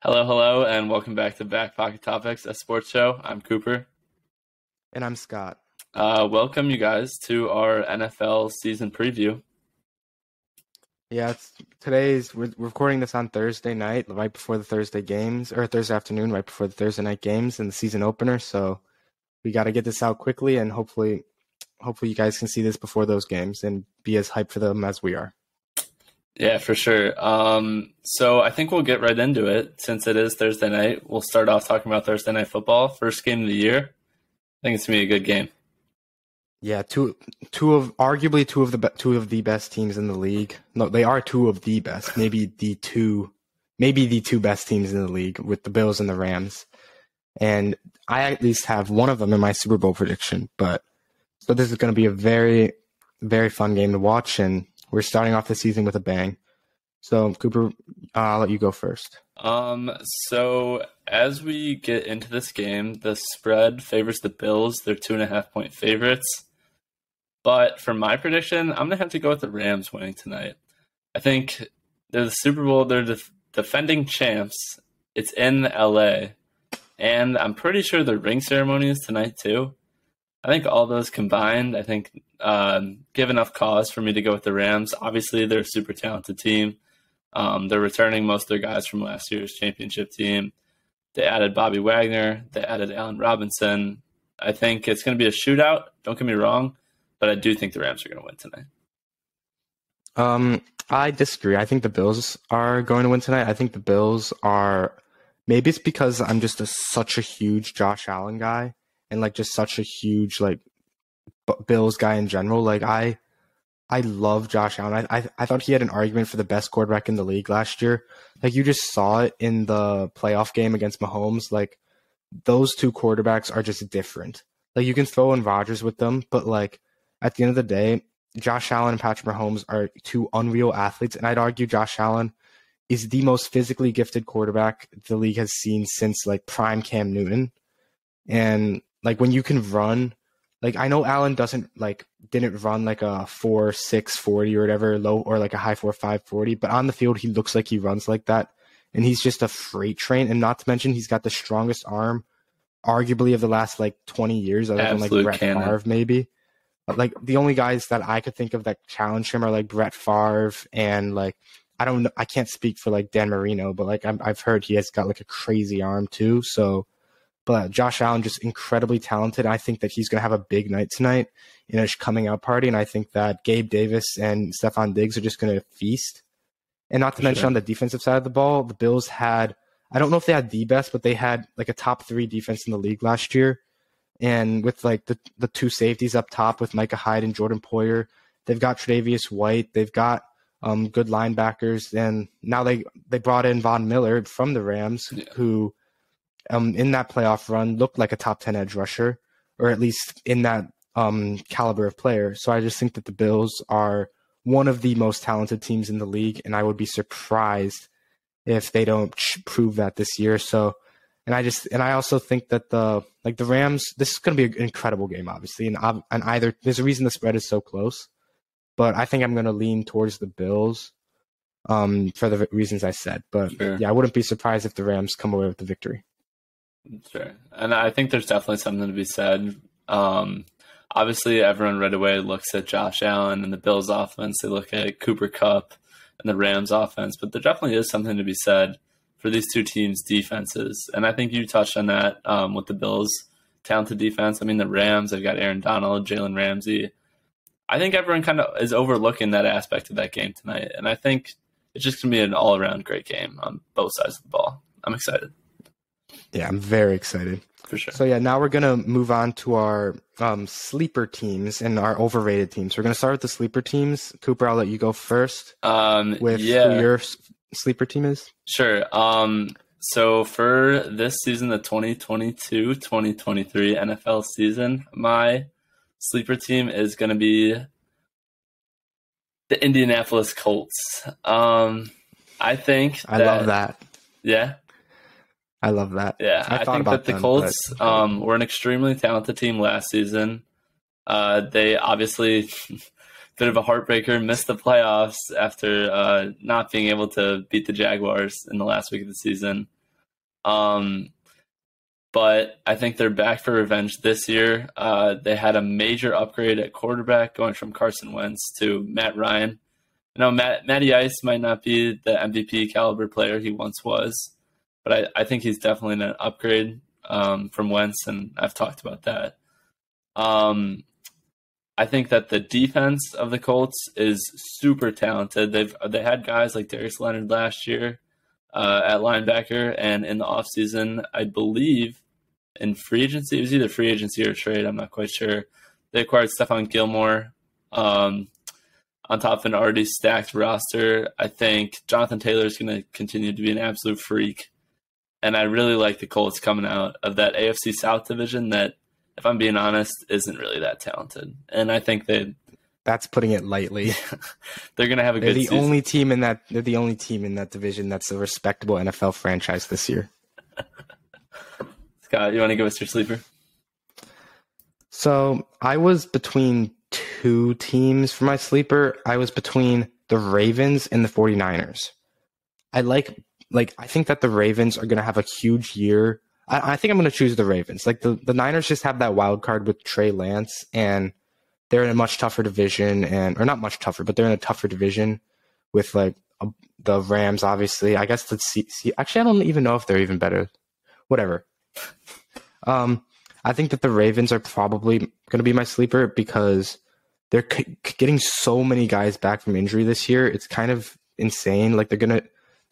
Hello, hello, and welcome back to Back Pocket Topics, a sports show. I'm Cooper. And I'm Scott. Uh, welcome, you guys, to our NFL season preview. Yeah, it's, today's we're recording this on Thursday night, right before the Thursday games, or Thursday afternoon, right before the Thursday night games and the season opener. So we got to get this out quickly, and hopefully, hopefully you guys can see this before those games and be as hyped for them as we are. Yeah, for sure. Um, so I think we'll get right into it since it is Thursday night. We'll start off talking about Thursday night football, first game of the year. I think it's gonna be a good game. Yeah, two two of arguably two of the two of the best teams in the league. No, they are two of the best, maybe the two, maybe the two best teams in the league with the Bills and the Rams. And I at least have one of them in my Super Bowl prediction. But so this is going to be a very, very fun game to watch, and we're starting off the season with a bang. So Cooper, uh, I'll let you go first. Um, so as we get into this game, the spread favors the Bills. They're two and a half point favorites. But for my prediction, I'm gonna have to go with the Rams winning tonight. I think they're the Super Bowl. They're the defending champs. It's in LA, and I'm pretty sure the ring ceremony is tonight too. I think all those combined, I think, um, give enough cause for me to go with the Rams. Obviously, they're a super talented team. Um, they're returning most of their guys from last year's championship team. They added Bobby Wagner. They added Allen Robinson. I think it's going to be a shootout. Don't get me wrong, but I do think the Rams are going to win tonight. Um, I disagree. I think the Bills are going to win tonight. I think the Bills are. Maybe it's because I'm just a, such a huge Josh Allen guy and like just such a huge like Bills guy in general. Like I, I love Josh Allen. I, I, I thought he had an argument for the best quarterback in the league last year. Like you just saw it in the playoff game against Mahomes. Like those two quarterbacks are just different. Like you can throw in Rodgers with them, but like at the end of the day, Josh Allen and Patrick Mahomes are two unreal athletes, and I'd argue Josh Allen is the most physically gifted quarterback the league has seen since like prime Cam Newton. And like when you can run, like I know Allen doesn't like didn't run like a four six forty or whatever low or like a high four five forty, but on the field he looks like he runs like that, and he's just a freight train. And not to mention he's got the strongest arm, arguably of the last like twenty years, other Absolute than like Brett cannon. Favre maybe. But, like the only guys that I could think of that challenge him are like Brett Favre and like I don't know. I can't speak for like Dan Marino, but like i have heard he has got like a crazy arm too. So, but Josh Allen just incredibly talented. I think that he's going to have a big night tonight in a coming out party, and I think that Gabe Davis and Stefon Diggs are just going to feast. And not to mention sure. on the defensive side of the ball, the Bills had I don't know if they had the best, but they had like a top three defense in the league last year. And with like the the two safeties up top with Micah Hyde and Jordan Poyer, they've got Tre'Davious White, they've got um, good linebackers, and now they they brought in Von Miller from the Rams, Yeah. who um, in that playoff run looked like a top ten edge rusher, or at least in that um, caliber of player. So I just think that the Bills are one of the most talented teams in the league, and I would be surprised if they don't prove that this year. So, and I just and I also think that the like the Rams, this is going to be an incredible game, obviously, and and either there's a reason the spread is so close, but I think I'm going to lean towards the Bills, um, for the reasons I said. But Sure. yeah, I wouldn't be surprised if the Rams come away with the victory. Sure. And I think there's definitely something to be said. Um, obviously, everyone right away looks at Josh Allen and the Bills offense. They look at Cooper Kupp and the Rams offense, but there definitely is something to be said for these two teams' defenses. And I think you touched on that um, with the Bills' talented defense. I mean, the Rams, they've got Aaron Donald, Jalen Ramsey. I think everyone kind of is overlooking that aspect of that game tonight. And I think it's just going to be an all around great game on both sides of the ball. I'm excited Yeah, I'm very excited. for sure. So yeah, now we're gonna move on to our um, sleeper teams and our overrated teams. We're gonna start with the sleeper teams. Cooper, I'll let you go first Um, with yeah. who your sleeper team is. Sure. Um, so for this season, the 2022-2023 NFL season, my sleeper team is going to be the Indianapolis Colts. Um, I think I love that. Yeah, I love that. yeah. I I, think that the them, Colts but- um, were an extremely talented team last season. Uh, they obviously bit of a heartbreaker, missed the playoffs after uh, not being able to beat the Jaguars in the last week of the season. Um, but I think they're back for revenge this year. Uh, they had a major upgrade at quarterback, going from Carson Wentz to Matt Ryan. You know, Matt, Matty Ice might not be the MVP caliber player he once was, but I, I think he's definitely an upgrade um, from Wentz, and I've talked about that. Um, I think that the defense of the Colts is super talented. They've they had guys like Darius Leonard last year uh, at linebacker, and in the offseason, I believe in free agency, it was either free agency or trade. I'm not quite sure. They acquired Stephon Gilmore um, on top of an already stacked roster. I think Jonathan Taylor is going to continue to be an absolute freak, and I really like the Colts coming out of that AFC South division that if I'm being honest, isn't really that talented. And I think they that's putting it lightly. they're going to have a they're good. the season. only team in that. They're the only team in that division that's a respectable NFL franchise this year. Scott, you want to give us your sleeper? So I was between two teams for my sleeper. I was between the Ravens and the 49ers. I like like I think that the Ravens are going to have a huge year I, I think I'm going to choose the Ravens. Like the, the Niners just have that wild card with Trey Lance, and they're in a much tougher division, and or not much tougher, but they're in a tougher division with like a, the Rams. Obviously, I guess the see, see, actually I don't even know if they're even better. Whatever. um, I think that the Ravens are probably going to be my sleeper because they're c- getting so many guys back from injury this year. It's kind of insane. Like they're gonna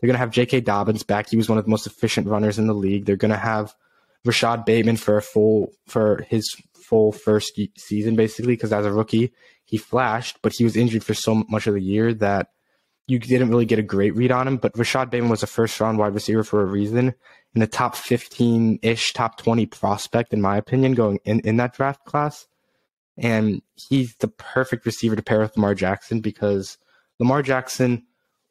they're going to have J.K. Dobbins back. He was one of the most efficient runners in the league. They're going to have Rashod Bateman for a full for his full first season, basically, because as a rookie he flashed, but he was injured for so much of the year that you didn't really get a great read on him. But Rashod Bateman was a first round wide receiver for a reason, in the top fifteen ish, top twenty prospect in my opinion, going in in that draft class. And he's the perfect receiver to pair with Lamar Jackson because Lamar Jackson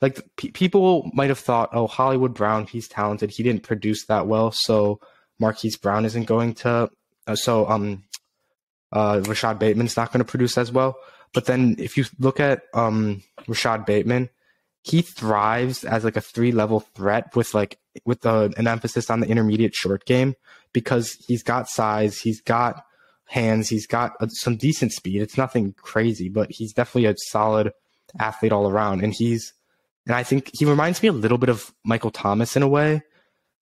like people might have thought, oh, Hollywood Brown, he's talented. He didn't produce that well, so Marquise Brown isn't going to. Uh, so um, uh, Rashod Bateman's not going to produce as well. But then if you look at um Rashod Bateman, he thrives as like a three level threat with like with a, an emphasis on the intermediate short game because he's got size, he's got hands, he's got uh, some decent speed. It's nothing crazy, but he's definitely a solid athlete all around, and he's and I think he reminds me a little bit of Michael Thomas in a way.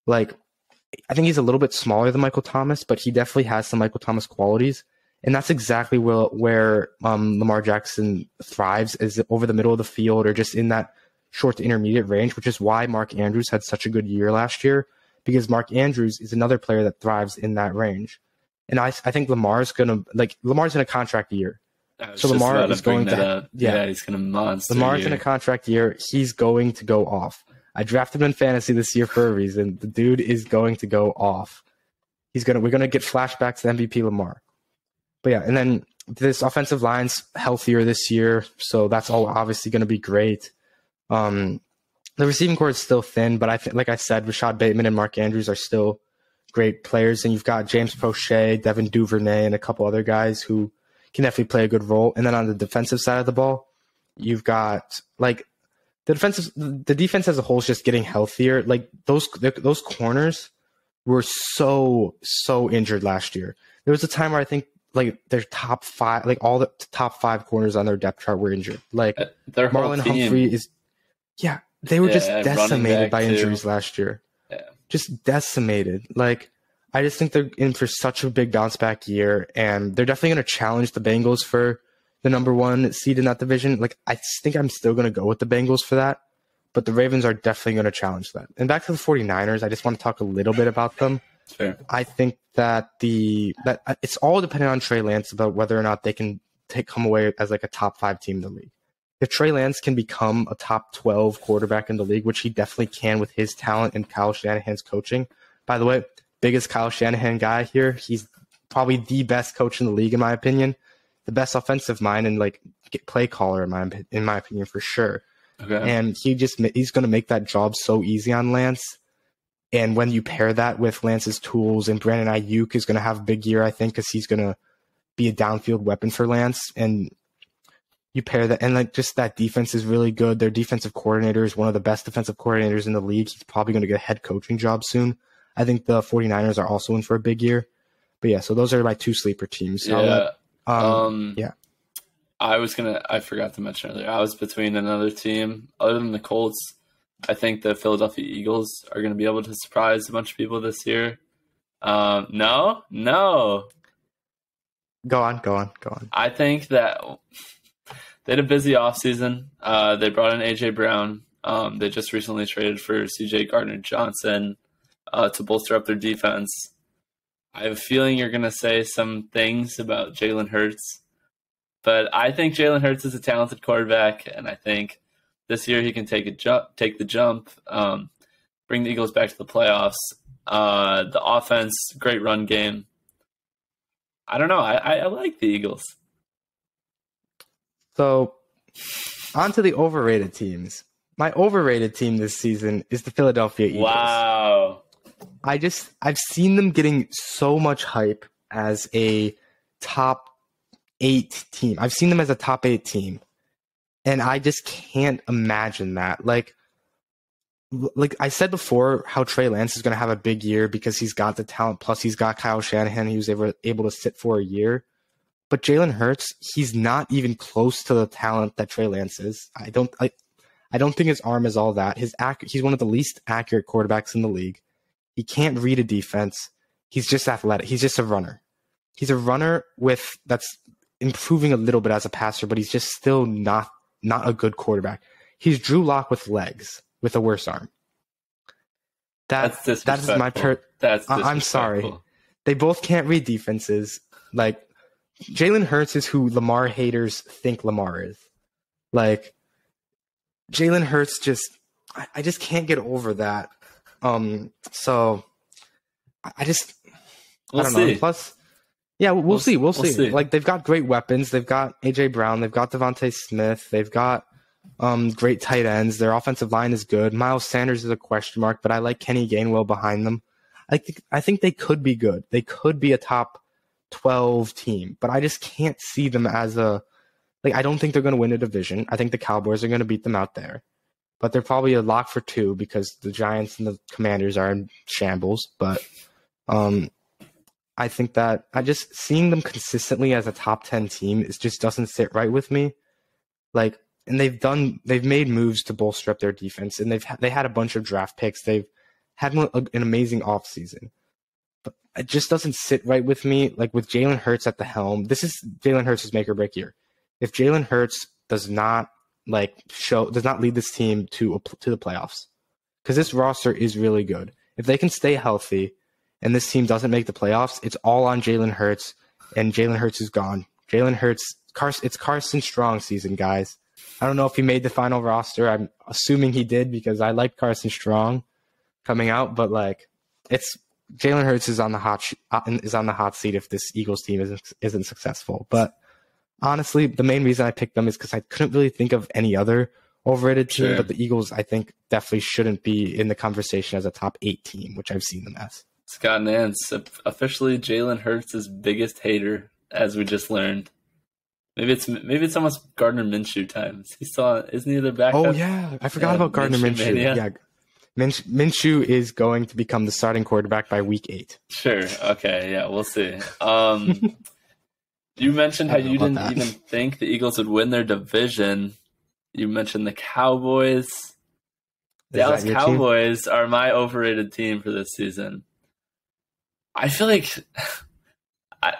Like, I think he's a little bit smaller than Michael Thomas, but he definitely has some Michael Thomas qualities. And that's exactly where, where um, Lamar Jackson thrives is over the middle of the field or just in that short to intermediate range, which is why Mark Andrews had such a good year last year because Mark Andrews is another player that thrives in that range. And I, I think Lamar's going to, like, Lamar's in a contract year. So Lamar is going to, yeah, yeah, he's going to monster. Lamar's in a contract year. He's going to go off. I drafted him in fantasy this year for a reason. The dude is going to go off. He's gonna. We're gonna get flashbacks to MVP Lamar. But yeah, and then this offensive line's healthier this year, so that's all obviously going to be great. Um, the receiving corps is still thin, but I think, like I said, Rashod Bateman and Mark Andrews are still great players, and you've got James Proche, Devin Duvernay, and a couple other guys who can definitely play a good role. And then on the defensive side of the ball, you've got like the defensive, the defense as a whole is just getting healthier. Like those those corners were so so injured last year. There was a time where I think like their top five, like all the top five corners on their depth chart were injured. Like uh, their Marlon Humphrey is, yeah, they were yeah, just decimated by injuries last year. Yeah. Just decimated. Like I just think they're in for such a big bounce back year, and they're definitely going to challenge the Bengals for the number one seed in that division. Like, I think I'm still going to go with the Bengals for that, but the Ravens are definitely going to challenge that. And back to the 49ers, I just want to talk a little bit about them. Fair. I think that the that uh, it's all dependent on Trey Lance about whether or not they can take come away as like a top five team in the league. If Trey Lance can become a top 12 quarterback in the league, which he definitely can with his talent and Kyle Shanahan's coaching. By the way, biggest Kyle Shanahan guy here. He's probably the best coach in the league, in my opinion. The best offensive mind and like play caller in my in my opinion for sure. Okay. And he just he's going to make that job so easy on Lance. And when you pair that with Lance's tools and Brandon Aiyuk is going to have a big year, I think, because he's going to be a downfield weapon for Lance. And you pair that, and like just that defense is really good. Their defensive coordinator is one of the best defensive coordinators in the league. He's probably going to get a head coaching job soon. I think the 49ers are also in for a big year. But yeah, so those are my two sleeper teams. Yeah. Let, um, um, yeah. I was gonna. I forgot to mention earlier. I was between another team other than the Colts. I think the Philadelphia Eagles are going to be able to surprise a bunch of people this year. Um, no, no. Go on, go on, go on. I think that they had a busy offseason. Uh, they brought in AJ Brown. Um, they just recently traded for CJ Gardner Johnson uh, to bolster up their defense. I have a feeling you're going to say some things about Jalen Hurts, but I think Jalen Hurts is a talented quarterback, and I think this year he can take a jump, take the jump, um, bring the Eagles back to the playoffs. Uh, the offense, great run game. I don't know. I, I, I like the Eagles. So, on to the overrated teams. My overrated team this season is the Philadelphia Eagles. Wow. I just I've seen them getting so much hype as a top eight team. I've seen them as a top eight team. And I just can't imagine that. Like like I said before, how Trey Lance is gonna have a big year because he's got the talent, plus he's got Kyle Shanahan, he was able, able to sit for a year. But Jalen Hurts, he's not even close to the talent that Trey Lance is. I don't I, I don't think his arm is all that. His ac- he's one of the least accurate quarterbacks in the league. He can't read a defense. He's just athletic. He's just a runner. He's a runner with that's improving a little bit as a passer, but he's just still not not a good quarterback. He's Drew Lock with legs, with a worse arm. That, That's that is my per. That's I- I'm sorry. They both can't read defenses. Like Jalen Hurts is who Lamar haters think Lamar is. Like Jalen Hurts just I, I just can't get over that. Um so I, just We'll I don't see. know. Plus yeah, we'll, We'll see. We'll, we'll see. see. Like they've got great weapons. They've got AJ Brown. They've got DeVonta Smith. They've got um, great tight ends. Their offensive line is good. Miles Sanders is a question mark, but I like Kenny Gainwell behind them. I think I think they could be good. They could be a top twelve team, but I just can't see them as a like. I don't think they're going to win a division. I think the Cowboys are going to beat them out there, but they're probably a lock for two because the Giants and the Commanders are in shambles. But um, I think that I just seeing them consistently as a top 10 team is just doesn't sit right with me. Like and they've done they've made moves to bolster up their defense and they've they had a bunch of draft picks. They've had an, an amazing offseason. But it just doesn't sit right with me like with Jalen Hurts at the helm. This is Jalen Hurts' make or break year. If Jalen Hurts does not like show does not lead this team to a, to the playoffs cuz this roster is really good. If they can stay healthy and this team doesn't make the playoffs, it's all on Jalen Hurts, and Jalen Hurts is gone. Jalen Hurts, Carson, it's Carson Strong season, guys. I don't know if he made the final roster. I'm assuming he did because I like Carson Strong coming out, but like it's Jalen Hurts is on the hot sh- uh, is on the hot seat if this Eagles team isn't isn't successful. But honestly, the main reason I picked them is because I couldn't really think of any other overrated team. Sure. But the Eagles, I think, definitely shouldn't be in the conversation as a top eight team, which I've seen them as. Scott Nance, officially Jalen Hurts' biggest hater, as we just learned. Maybe it's maybe it's almost Gardner Minshew times. He saw isn't he the backup? Oh yeah, I forgot Yeah, about Gardner Minshew Minshew. Yeah, Minsh- Minshew is going to become the starting quarterback by week eight. Sure. Okay. Yeah, we'll see. Um, you mentioned how you didn't that. even think the Eagles would win their division. You mentioned the Cowboys. Is Dallas your team? Cowboys are my overrated team for this season. I feel like I,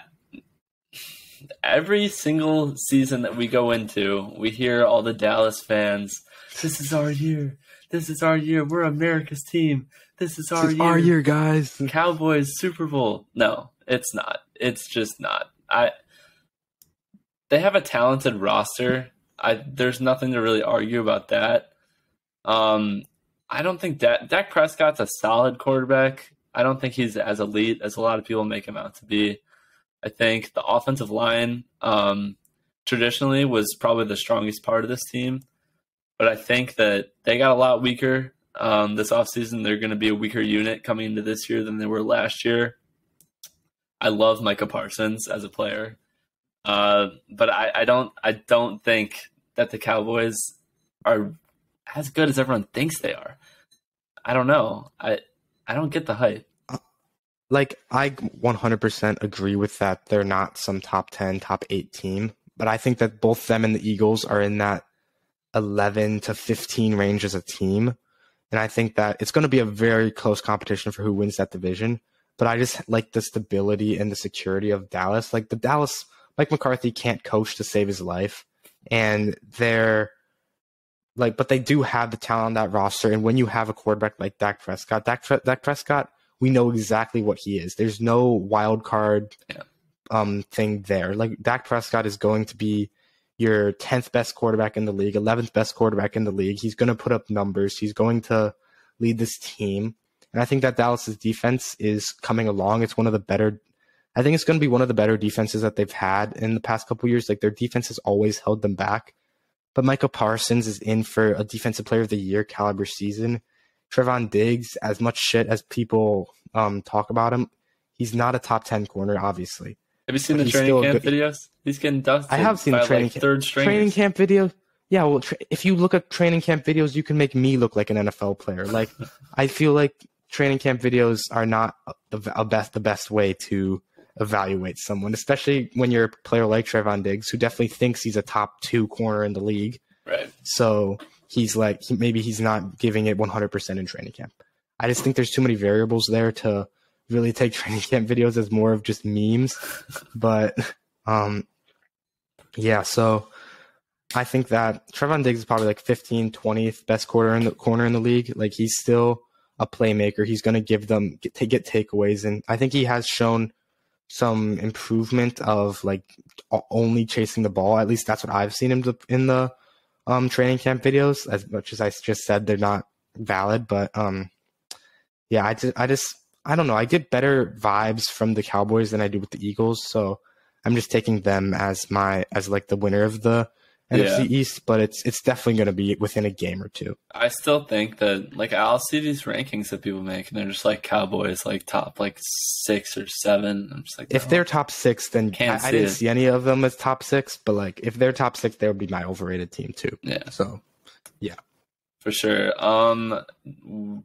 every single season that we go into, we hear all the Dallas fans. This is our year. This is our year. We're America's team. This is our This is year. our year, guys. Cowboys Super Bowl. No, it's not. It's just not. I. They have a talented roster. I there's nothing to really argue about that. Um, I don't think Dak, Dak Prescott's a solid quarterback. I don't think he's as elite as a lot of people make him out to be. I think the offensive line um, traditionally was probably the strongest part of this team, but I think that they got a lot weaker um, this offseason. They're going to be a weaker unit coming into this year than they were last year. I love Micah Parsons as a player, uh, but I, I don't I don't think that the Cowboys are as good as everyone thinks they are. I don't know. I I don't get the hype. like I 100% agree with that. They're not some top 10, top 8 team, but I think that both them and the Eagles are in that 11 to 15 range as a team. And I think that it's going to be a very close competition for who wins that division. But I just like the stability and the security of Dallas. Like the Dallas, Mike McCarthy can't coach to save his life. And they're like, but they do have the talent on that roster. And when you have a quarterback like Dak Prescott, Dak, Dak Prescott we know exactly what he is. There's no wild card yeah. um, thing there. Like Dak Prescott is going to be your 10th best quarterback in the league, 11th best quarterback in the league. He's going to put up numbers. He's going to lead this team. And I think that Dallas's defense is coming along. It's one of the better I think it's going to be one of the better defenses that they've had in the past couple years. Like their defense has always held them back. But Michael Parsons is in for a defensive player of the year caliber season. Trevon Diggs, as much shit as people um, talk about him, he's not a top ten corner, obviously. Have you seen but the training camp good... videos? He's getting dusted. I have seen the training like camp. third string. Training camp video. Yeah, well, tra- if you look at training camp videos, you can make me look like an NFL player. Like, I feel like training camp videos are not the a best the best way to evaluate someone, especially when you're a player like Trevon Diggs, who definitely thinks he's a top two corner in the league. Right. So he's like he, maybe he's not giving it 100% in training camp. I just think there's too many variables there to really take training camp videos as more of just memes. but um yeah, so I think that Trevon Diggs is probably like 15, 20th best corner in the corner in the league. Like he's still a playmaker. He's going to give them get, get takeaways, and I think he has shown some improvement of like only chasing the ball. At least that's what I've seen him in the um, training camp videos. As much as I just said, they're not valid, but um, yeah, I just, I just, I don't know. I get better vibes from the Cowboys than I do with the Eagles, so I'm just taking them as my as like the winner of the NFC yeah. East, but it's it's definitely going to be within a game or two. I still think that like I'll see these rankings that people make, and they're just like Cowboys, like top like six or seven. I'm just like, if they're top six, then Can't I, I didn't it. see any of them as top six. But like, if they're top six, they would be my overrated team too. Yeah. So, yeah, for sure. Um,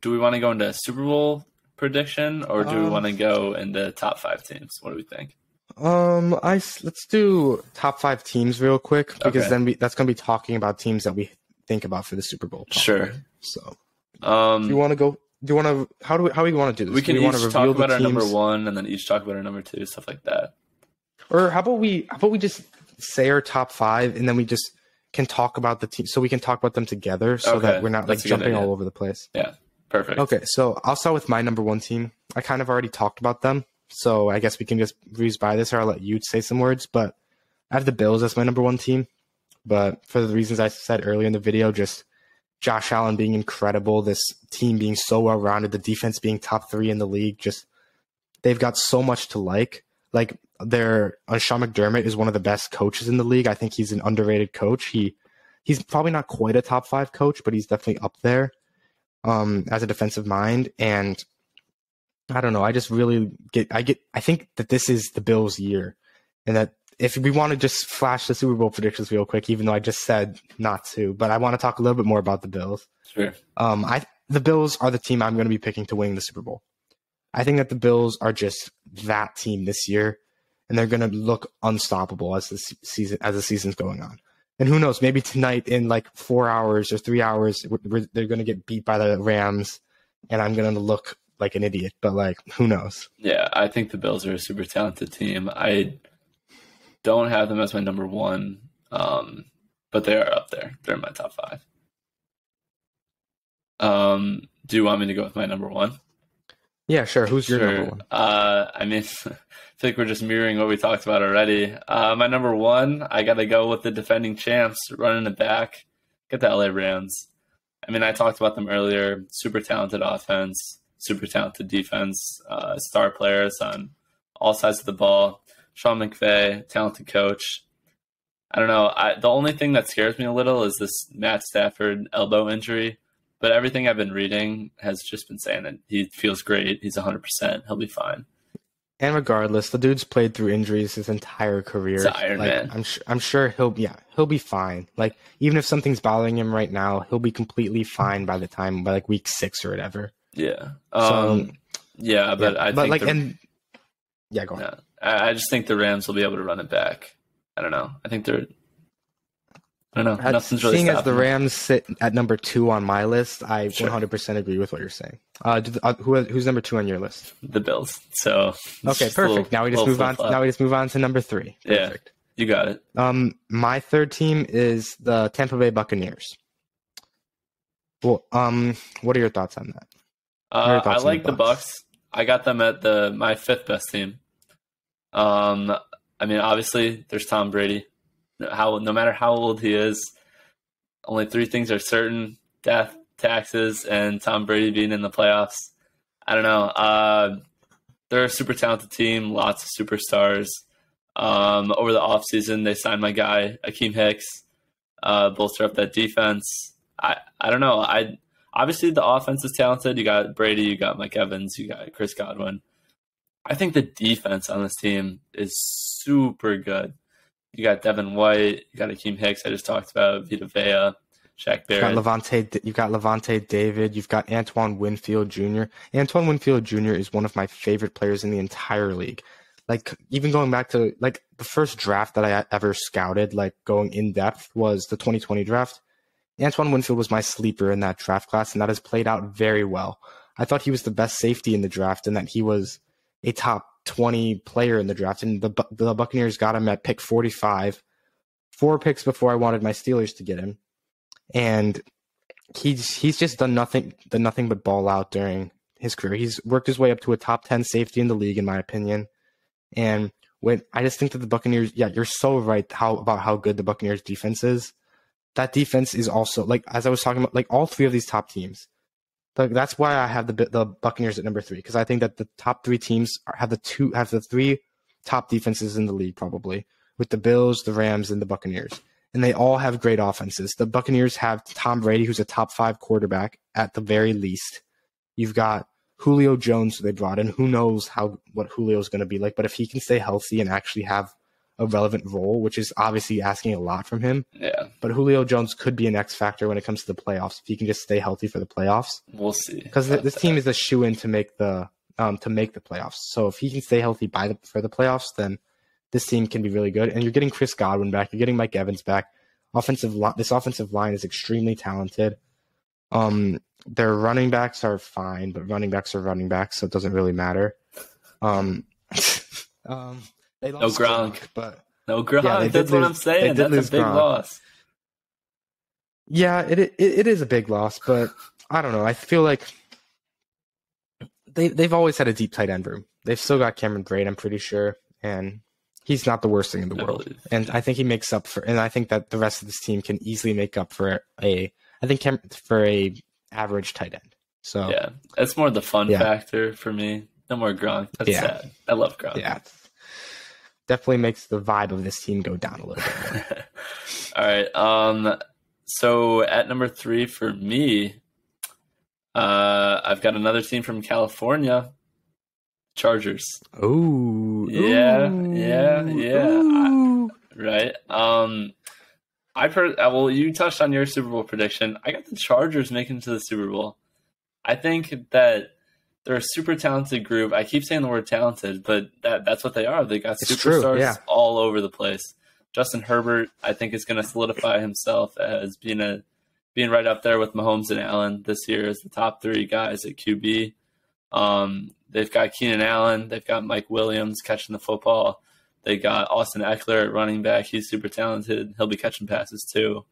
do we want to go into Super Bowl prediction, or do um, we want to go into top five teams? What do we think? Um, I let's do top five teams real quick because okay. then we, that's going to be talking about teams that we think about for the Super Bowl. Probably. Sure. So, um, do you want to go? Do you want to? How do we? How do we want to do this? We can do we each talk about our number one, and then each talk about our number two, stuff like that. Or how about we? How about we just say our top five, and then we just can talk about the team, so we can talk about them together, so okay. that we're not like jumping all over the place. Yeah, perfect. Okay, so I'll start with my number one team. I kind of already talked about them. So I guess we can just breeze by this, or I'll let you say some words. But I have the Bills as my number one team. But for the reasons I said earlier in the video, just Josh Allen being incredible, this team being so well rounded, the defense being top three in the league, just they've got so much to like. Like their uh, Sean McDermott is one of the best coaches in the league. I think he's an underrated coach. He he's probably not quite a top five coach, but he's definitely up there um, as a defensive mind. And I don't know. I just really get. I get. I think that this is the Bills' year, and that if we want to just flash the Super Bowl predictions real quick, even though I just said not to, but I want to talk a little bit more about the Bills. Sure. Um, I the Bills are the team I'm going to be picking to win the Super Bowl. I think that the Bills are just that team this year, and they're going to look unstoppable as the season as the season's going on. And who knows? Maybe tonight, in like four hours or three hours, they're going to get beat by the Rams, and I'm going to look like an idiot, but like who knows? Yeah, I think the Bills are a super talented team. I don't have them as my number one, um, but they are up there. They're in my top five. Um, do you want me to go with my number one? Yeah, sure. Who's your number one? Uh, I mean, I feel like we're just mirroring what we talked about already. Uh, my number one, I got to go with the defending champs, running it back. Get the LA Rams. I mean, I talked about them earlier. Super talented offense super talented defense, uh, star players on all sides of the ball. Sean McVay, talented coach. I don't know. I, the only thing that scares me a little is this Matt Stafford elbow injury. But everything I've been reading has just been saying that he feels great. He's 100%. He'll be fine. And regardless, the dude's played through injuries his entire career. It's Iron like, Man. I'm sure. I'm sure he'll. Yeah, he'll be fine. Like even if something's bothering him right now, he'll be completely fine by the time by like week six or whatever. Yeah. Um, so, Yeah, but yeah, I but think like the, and yeah, go on. no, I, I just think the Rams will be able to run it back. I don't know. I think they're. I don't know. As- Nothing's really seeing as the. Rams sit at number two on my list, I Sure. 100% agree with what you're saying. Uh, the- uh, who who's number two on your list? the Bills. So Okay, a little- perfect. now we just move on. flip-flop. Now we just move on to number three. Yeah. You got it. Um, my third team is the Tampa Bay Buccaneers. Well, um, what are your thoughts on that? Uh, I like the the Bucks. I got them at the my fifth best team. Um, I mean, obviously, there's Tom Brady. How no matter how old he is, only three things are certain: death, taxes, and Tom Brady being in the playoffs. I don't know. Uh, they're a super talented team. Lots of superstars. Um, over the offseason, they signed my guy Akiem Hicks, uh, bolster up that defense. I I don't know. I obviously the offense is talented. You got Brady, you got Mike Evans, you got Chris Godwin. I think the defense on this team is super good. You got Devin White, you got Akiem Hicks. I just talked about Vita Vea, Shaq You've got Barrett. Lavonte. You've got Lavonte David. You've got Antoine Winfield Jr. Antoine Winfield Jr. is one of my favorite players in the entire league. Like even going back to like the first draft that I ever scouted, like going in depth, was the 2020 draft. Antoine Winfield was my sleeper in that draft class, and that has played out very well. I thought he was the best safety in the draft, and that he was a top 20 player in the draft. And the the Buccaneers got him at pick 45, four picks before I wanted my Steelers to get him and he's he's just done nothing done nothing but ball out during his career. He's worked his way up to a top ten safety in the league, in my opinion. And when I just think that the Buccaneers, yeah, you're so right how about how good the Buccaneers defense is. That defense is also like as I was talking about, like all three of these top teams. Like that's why I have the the Buccaneers at number three because I think that the top three teams are, have the two have the three top defenses in the league probably with the Bills, the Rams, and the Buccaneers and they all have great offenses. The Buccaneers have Tom Brady, who's a top five quarterback at the very least. You've got Julio Jones, they brought in. Who knows how what Julio's going to be like? But if he can stay healthy and actually have a relevant role, which is obviously asking a lot from him, yeah, but Julio Jones could be an X factor when it comes to the playoffs if he can just stay healthy for the playoffs. we'll see. Because this that. team is a shoe in to make the um to make the playoffs. So if he can stay healthy by the for the playoffs, then this team can be really good. And you're getting Chris Godwin back. You're getting Mike Evans back. Offensive line. this offensive line is extremely talented. Um, their running backs are fine, but running backs are running backs, so it doesn't really matter. Um, um, they No lost Gronk. but no Gronk. Yeah, that's what lose- I'm saying. That's a big Gronk. loss. Yeah, it, it it is a big loss, but I don't know. I feel like they they've always had a deep tight end room. They've still got Cameron Brate, I'm pretty sure, and he's not the worst thing in the world. And I think he makes up for, and I think that the rest of this team can easily make up for a, I think Cam, for a average tight end. So Yeah, it's more the fun Yeah. factor for me. No more Gronk. That's Yeah. sad. I love Gronk. yeah, definitely makes the vibe of this team go down a little bit. All right. Um. So at number three for me, uh, I've got another team from California, Chargers. Ooh, Yeah, yeah, yeah. ooh. Right. Um. I've heard. uh, Well, you touched on your Super Bowl prediction. I got the Chargers making it to the Super Bowl. I think that they're a super talented group. I keep saying the word talented, but that that's what they are. They got It's true, superstars yeah. all over the place. Justin Herbert, I think, is going to solidify himself as being a being right up there with Mahomes and Allen this year as the top three guys at QB. Um, they've got Keenan Allen, they've got Mike Williams catching the football. They got Austin Ekeler at running back. He's super talented. He'll be catching passes too.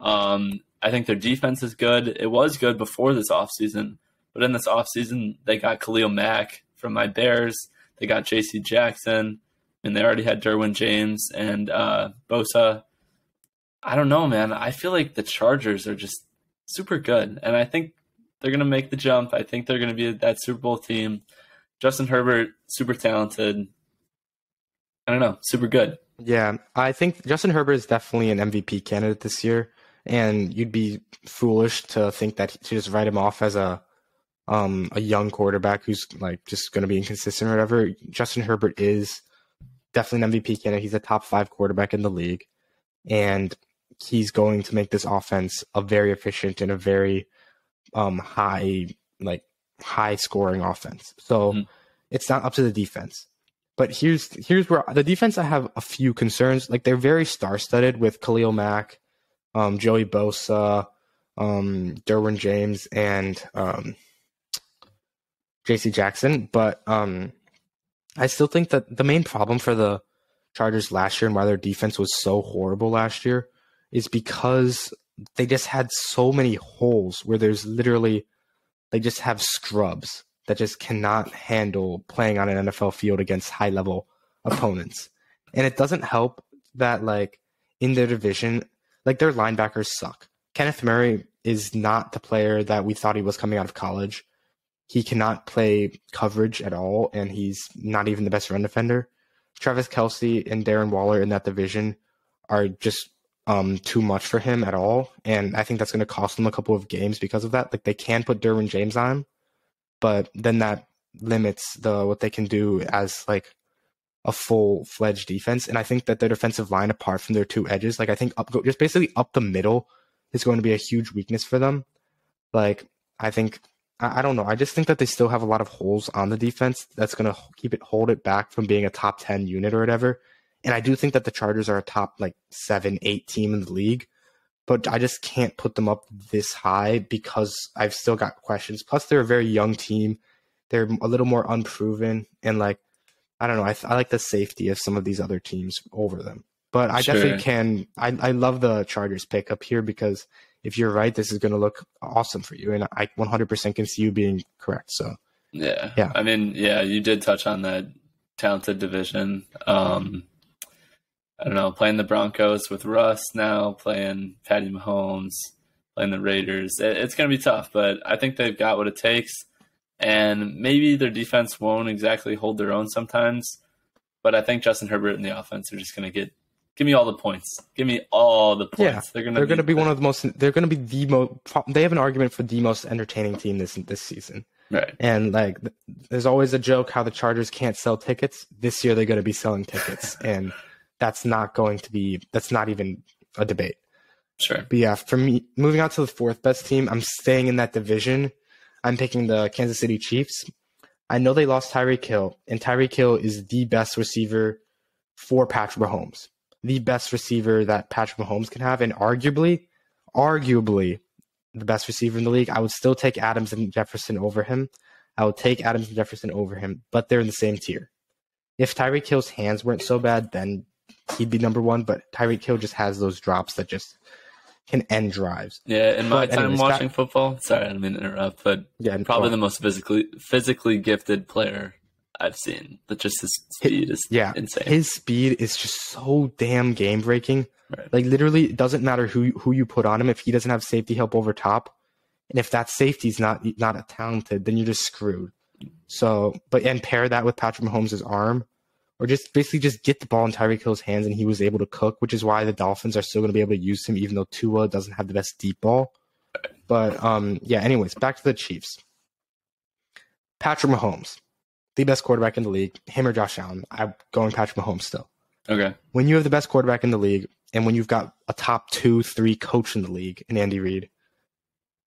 Um, I think their defense is good. It was good before this offseason, but in this offseason, they got Khalil Mack from my Bears. They got J.C. Jackson, and they already had Derwin James and uh, Bosa. I don't know, man. I feel like the Chargers are just super good, and I think they're going to make the jump. I think they're going to be that Super Bowl team. Justin Herbert, super talented. I don't know, super good. Yeah, I think Justin Herbert is definitely an MVP candidate this year, and you'd be foolish to think that to just write him off as a um a young quarterback who's like just going to be inconsistent or whatever. Justin Herbert is definitely an MVP candidate. He's a top five quarterback in the league, and he's going to make this offense a very efficient and a very um high like high scoring offense. So Mhm. it's not up to the defense. But here's here's where the defense I have a few concerns. Like they're very star studded with Khalil Mack, um, Joey Bosa, um, Derwin James, and um, J.C. Jackson. But um, I still think that the main problem for the Chargers last year and why their defense was so horrible last year is because they just had so many holes where there's literally they just have scrubs that just cannot handle playing on an NFL field against high level opponents. And it doesn't help that like in their division, like their linebackers suck. Kenneth Murray is not the player that we thought he was coming out of college. He cannot play coverage at all, and he's not even the best run defender. Travis Kelce and Darren Waller in that division are just um, too much for him at all, and I think that's going to cost them a couple of games because of that. Like they can put Derwin James on but then that limits the what they can do as like a full fledged defense. And I think that their defensive line, apart from their two edges, like I think up just basically up the middle is going to be a huge weakness for them. Like I think I, I don't know. I just think that they still have a lot of holes on the defense that's going to keep it hold it back from being a top ten unit or whatever. And I do think that the Chargers are a top like seven, eight team in the league, but I just can't put them up this high because I've still got questions. Plus, they're a very young team. They're a little more unproven, and like I don't know. I, I like the safety of some of these other teams over them. But I Sure. definitely can. I, I love the Chargers pick up here because if you're right, this is going to look awesome for you, and I 100% can see you being correct. So Yeah. Yeah. I mean, yeah, you did touch on that talented division. Um, I don't know, playing the Broncos with Russ now, playing Patty Mahomes, playing the Raiders. It, it's going to be tough, but I think they've got what it takes. And maybe their defense won't exactly hold their own sometimes, but I think Justin Herbert and the offense are just going to get give me all the points. Give me all the points. Yeah, they're gonna they're going to be one of the most. They're going to be the most. They have an argument for the most entertaining team this this season. right. And like, there's always a joke how the Chargers can't sell tickets. This year, they're going to be selling tickets, and that's not going to be. That's not even a debate. Sure. But yeah, for me, moving on to the fourth best team, I'm staying in that division. I'm picking the Kansas City Chiefs. I know they lost Tyreek Hill, and Tyreek Hill is the best receiver for Patrick Mahomes, the best receiver that Patrick Mahomes can have, and arguably, arguably, the best receiver in the league. I would still take Adams and Jefferson over him. I would take Adams and Jefferson over him, but they're in the same tier. If Tyreek Hill's hands weren't so bad, then he'd be number one. But Tyreek Hill just has those drops that just can end drives. Yeah, in my But time anyways, watching football, sorry, I didn't mean to interrupt, but Yeah, probably the most physically physically gifted player I've seen. But just his speed is yeah, insane. his speed is just so damn game breaking. Right. Like literally, it doesn't matter who who you put on him if he doesn't have safety help over top, and if that safety's not not talented, then you're just screwed. So, but and pair that with Patrick Mahomes' arm, or just basically just get the ball in Tyreek Hill's hands, and he was able to cook, which is why the Dolphins are still going to be able to use him, even though Tua doesn't have the best deep ball. But um, yeah. Anyways, back to the Chiefs. Patrick Mahomes, the best quarterback in the league, him or Josh Allen. I'm going Patrick Mahomes still okay. when you have the best quarterback in the league and when you've got a top two, three coach in the league and Andy Reid,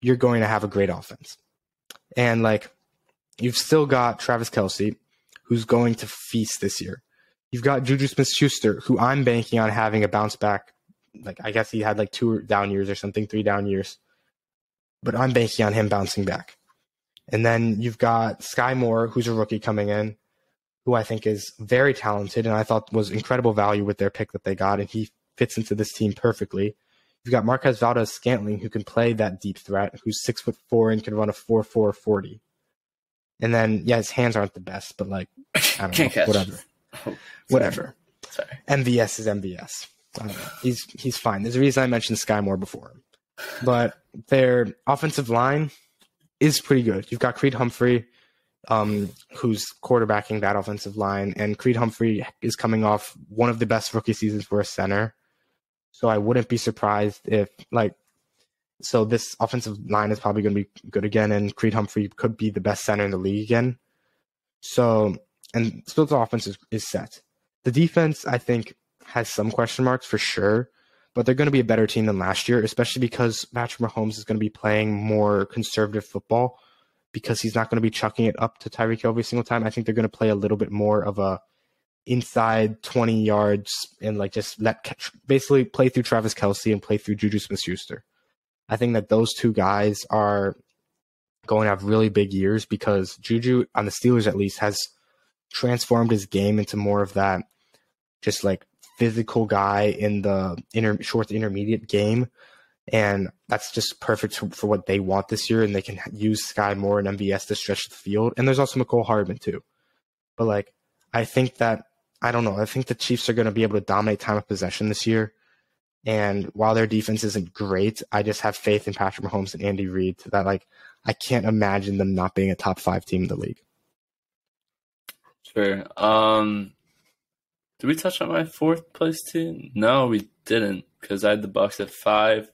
you're going to have a great offense. And like, you've still got Travis Kelce, who's going to feast this year. You've got Juju Smith Schuster, who I'm banking on having a bounce back. Like, I guess he had like two down years or something, three down years. But I'm banking on him bouncing back. And then you've got Skyy Moore, who's a rookie coming in, who I think is very talented and I thought was incredible value with their pick that they got, and he fits into this team perfectly. You've got Marquez Valdes Scantling, who can play that deep threat, who's six foot four and can run a four four forty. And then, yeah, his hands aren't the best, but like, I don't know, catch. whatever, Oh, whatever. Sorry. MVS is MVS. I don't know. He's he's fine. There's a reason I mentioned Skyy Moore before him, but their offensive line is pretty good. You've got Creed Humphrey, um, who's quarterbacking that offensive line, and Creed Humphrey is coming off one of the best rookie seasons for a center. So I wouldn't be surprised if like so this offensive line is probably going to be good again, and Creed Humphrey could be the best center in the league again. So and the offense is, is set. The defense, I think, has some question marks for sure, but they're going to be a better team than last year, especially because Patrick Mahomes is going to be playing more conservative football. because he's not going to be chucking it up to Tyreek Hill every single time. I think they're going to play a little bit more of a inside 20 yards and like just let basically play through Travis Kelce and play through Juju Smith Schuster. I think that those two guys are going to have really big years because Juju, on the Steelers at least, has transformed his game into more of that just like physical guy in the inter- short intermediate game. And that's just perfect for, what they want this year. And they can use Skyy Moore and MVS to stretch the field. And there's also Mecole Hardman, too. But like, I think that, I don't know, I think the Chiefs are going to be able to dominate time of possession this year. And while their defense isn't great, I just have faith in Patrick Mahomes and Andy Reid that like I can't imagine them not being a top five team in the league. Sure. Um, did we touch on my fourth place team? No, we didn't because I had the Bucks at five.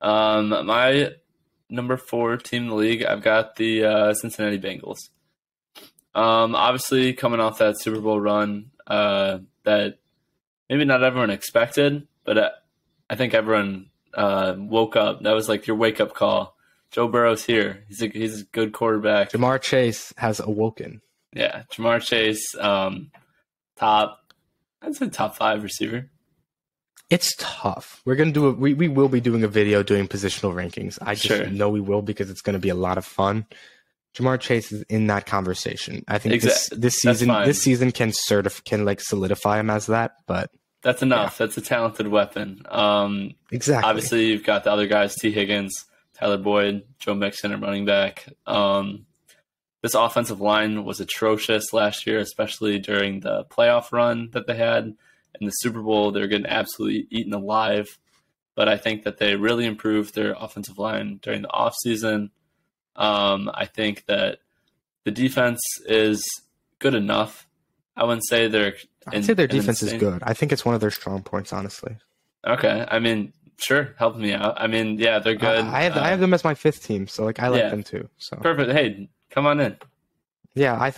Um, my number four team in the league, I've got the uh, Cincinnati Bengals. Um, obviously, coming off that Super Bowl run uh, that maybe not everyone expected, but uh, I think everyone uh, woke up. That was like your wake up call. Joe Burrow's here. He's a he's a good quarterback. Ja'Marr Chase has awoken. Yeah, Ja'Marr Chase, um, top. I'd say top five receiver. It's tough. We're gonna do a we, we will be doing a video doing positional rankings. I just Sure. know we will because it's gonna be a lot of fun. Ja'Marr Chase is in that conversation. I think Exact- this this that's season this season can certif- can like solidify him as that, but That's enough. That's a talented weapon. Um, exactly. obviously, you've got the other guys: Tee Higgins, Tyler Boyd, Joe Mixon, and running back. Um, this offensive line was atrocious last year, especially during the playoff run that they had. In the Super Bowl, they were getting absolutely eaten alive. But I think that they really improved their offensive line during the offseason. Um, I think that the defense is good enough. I wouldn't say they're. I'd say their defense is good. I think it's one of their strong points, honestly. Okay, I mean, sure, help me out. I mean, yeah, they're good. I, I have Uh, I have them as my fifth team, so like I like yeah. them too. So perfect. Hey, come on in. Yeah, I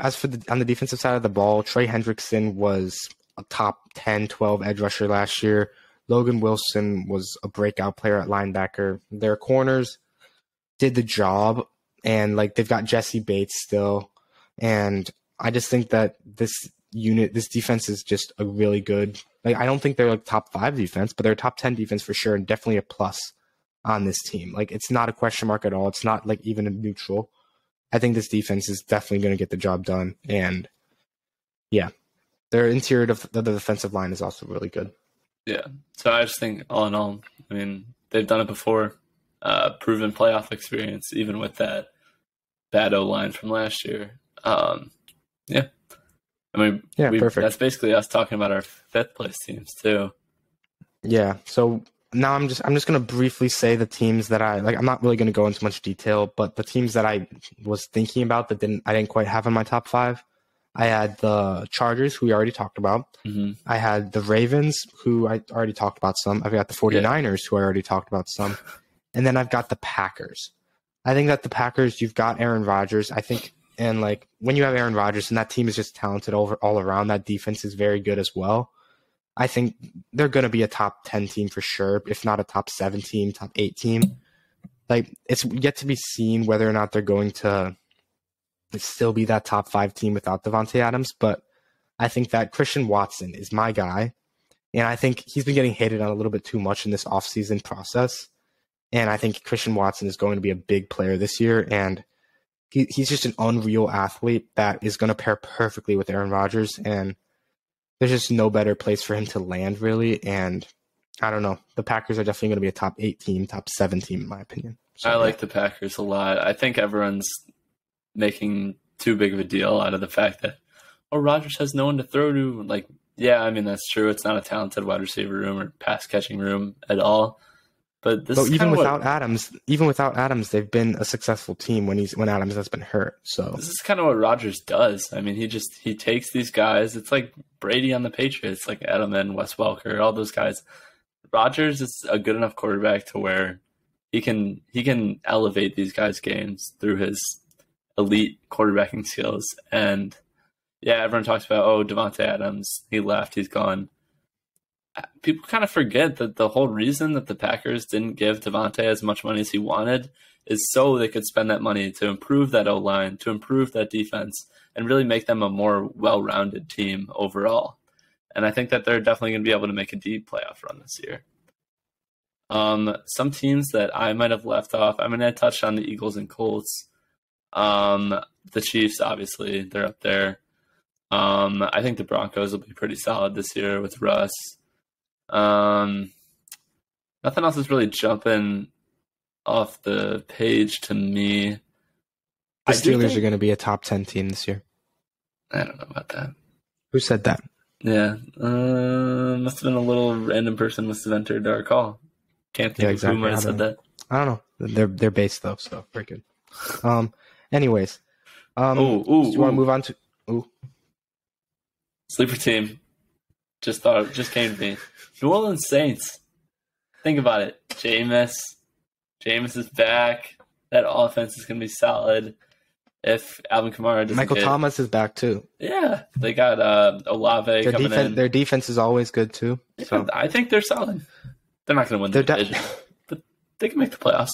as for the on the defensive side of the ball, Trey Hendrickson was a top 10, 12 edge rusher last year. Logan Wilson was a breakout player at linebacker. Their corners did the job, and like they've got Jessie Bates still, and I just think that this unit, this defense is just a really good. Like I don't think they're like top five defense, but they're top ten defense for sure, and definitely a plus on this team. Like it's not a question mark at all. It's not like even a neutral. I think this defense is definitely going to get the job done. And yeah, their interior of the defensive line is also really good. Yeah. So I just think, all in all, I mean, they've done it before. Uh, proven playoff experience, even with that bad O line from last year. Um, yeah. I mean, Yeah, we- perfect. That's basically us talking about our fifth place teams too. Yeah. So now I'm just I'm just gonna briefly say the teams that I like. I'm not really gonna go into much detail, but the teams that I was thinking about that didn't I didn't quite have in my top five. I had the Chargers, who we already talked about. hmm I had the Ravens, who I already talked about some. I've got the 49ers, who I already talked about some. And then I've got the Packers. I think that the Packers, you've got Aaron Rodgers. I think, and like when you have Aaron Rodgers and that team is just talented over all around, that defense is very good as well. I think they're going to be a top 10 team for sure, if not a top seven team, top eight team. Like it's yet to be seen whether or not they're going to still be that top five team without Davante Adams, but I think that Christian Watson is my guy. And I think he's been getting hated on a little bit too much in this offseason process. And I think Christian Watson is going to be a big player this year. And he, he's just an unreal athlete that is going to pair perfectly with Aaron Rodgers. And there's just no better place for him to land, really. And I don't know. The Packers are definitely going to be a top eight team, top seven team, in my opinion. So, I like the Packers a lot. I think everyone's making too big of a deal out of the fact that oh Rodgers has no one to throw to. Like, yeah, I mean that's true. It's not a talented wide receiver room or pass catching room at all. But this But is even without what, Adams, even without Adams, they've been a successful team when he's when Adams has been hurt. So this is kind of what Rodgers does. I mean, he just he takes these guys. It's like Brady on the Patriots, like Edelman, Wes Welker, all those guys. Rodgers is a good enough quarterback to where he can he can elevate these guys' games through his elite quarterbacking skills. And yeah, everyone talks about oh Davante Adams, he left, he's gone. People kind of forget that the whole reason that the Packers didn't give Davante as much money as he wanted is so they could spend that money to improve that O line, to improve that defense, and really make them a more well rounded team overall. And I think that they're definitely going to be able to make a deep playoff run this year. Um, some teams that I might have left off, I mean, I touched on the Eagles and Colts. Um, the Chiefs, obviously, they're up there. Um, I think the Broncos will be pretty solid this year with Russ. Um, nothing else is really jumping off the page to me. The Steelers think, are going to be a top 10 team this year. I don't know about that. Who said that? Yeah. Uh, must have been a little random person must have entered our call. Can't think yeah, exactly. of who might have said that. I don't know. They're they're based though, so pretty good. Um anyways. Um ooh, ooh, do you want to move on to ooh. Sleeper team. Just thought just came to me. New Orleans Saints. Think about it. Jameis. Jameis is back. That offense is gonna be solid if Alvin Kamara doesn't Michael Thomas is back too. Yeah, they got uh, Olave their coming defense, in. Their defense is always good too. So I think they're solid. They're not going to win the they're division, de- but they can make the playoffs.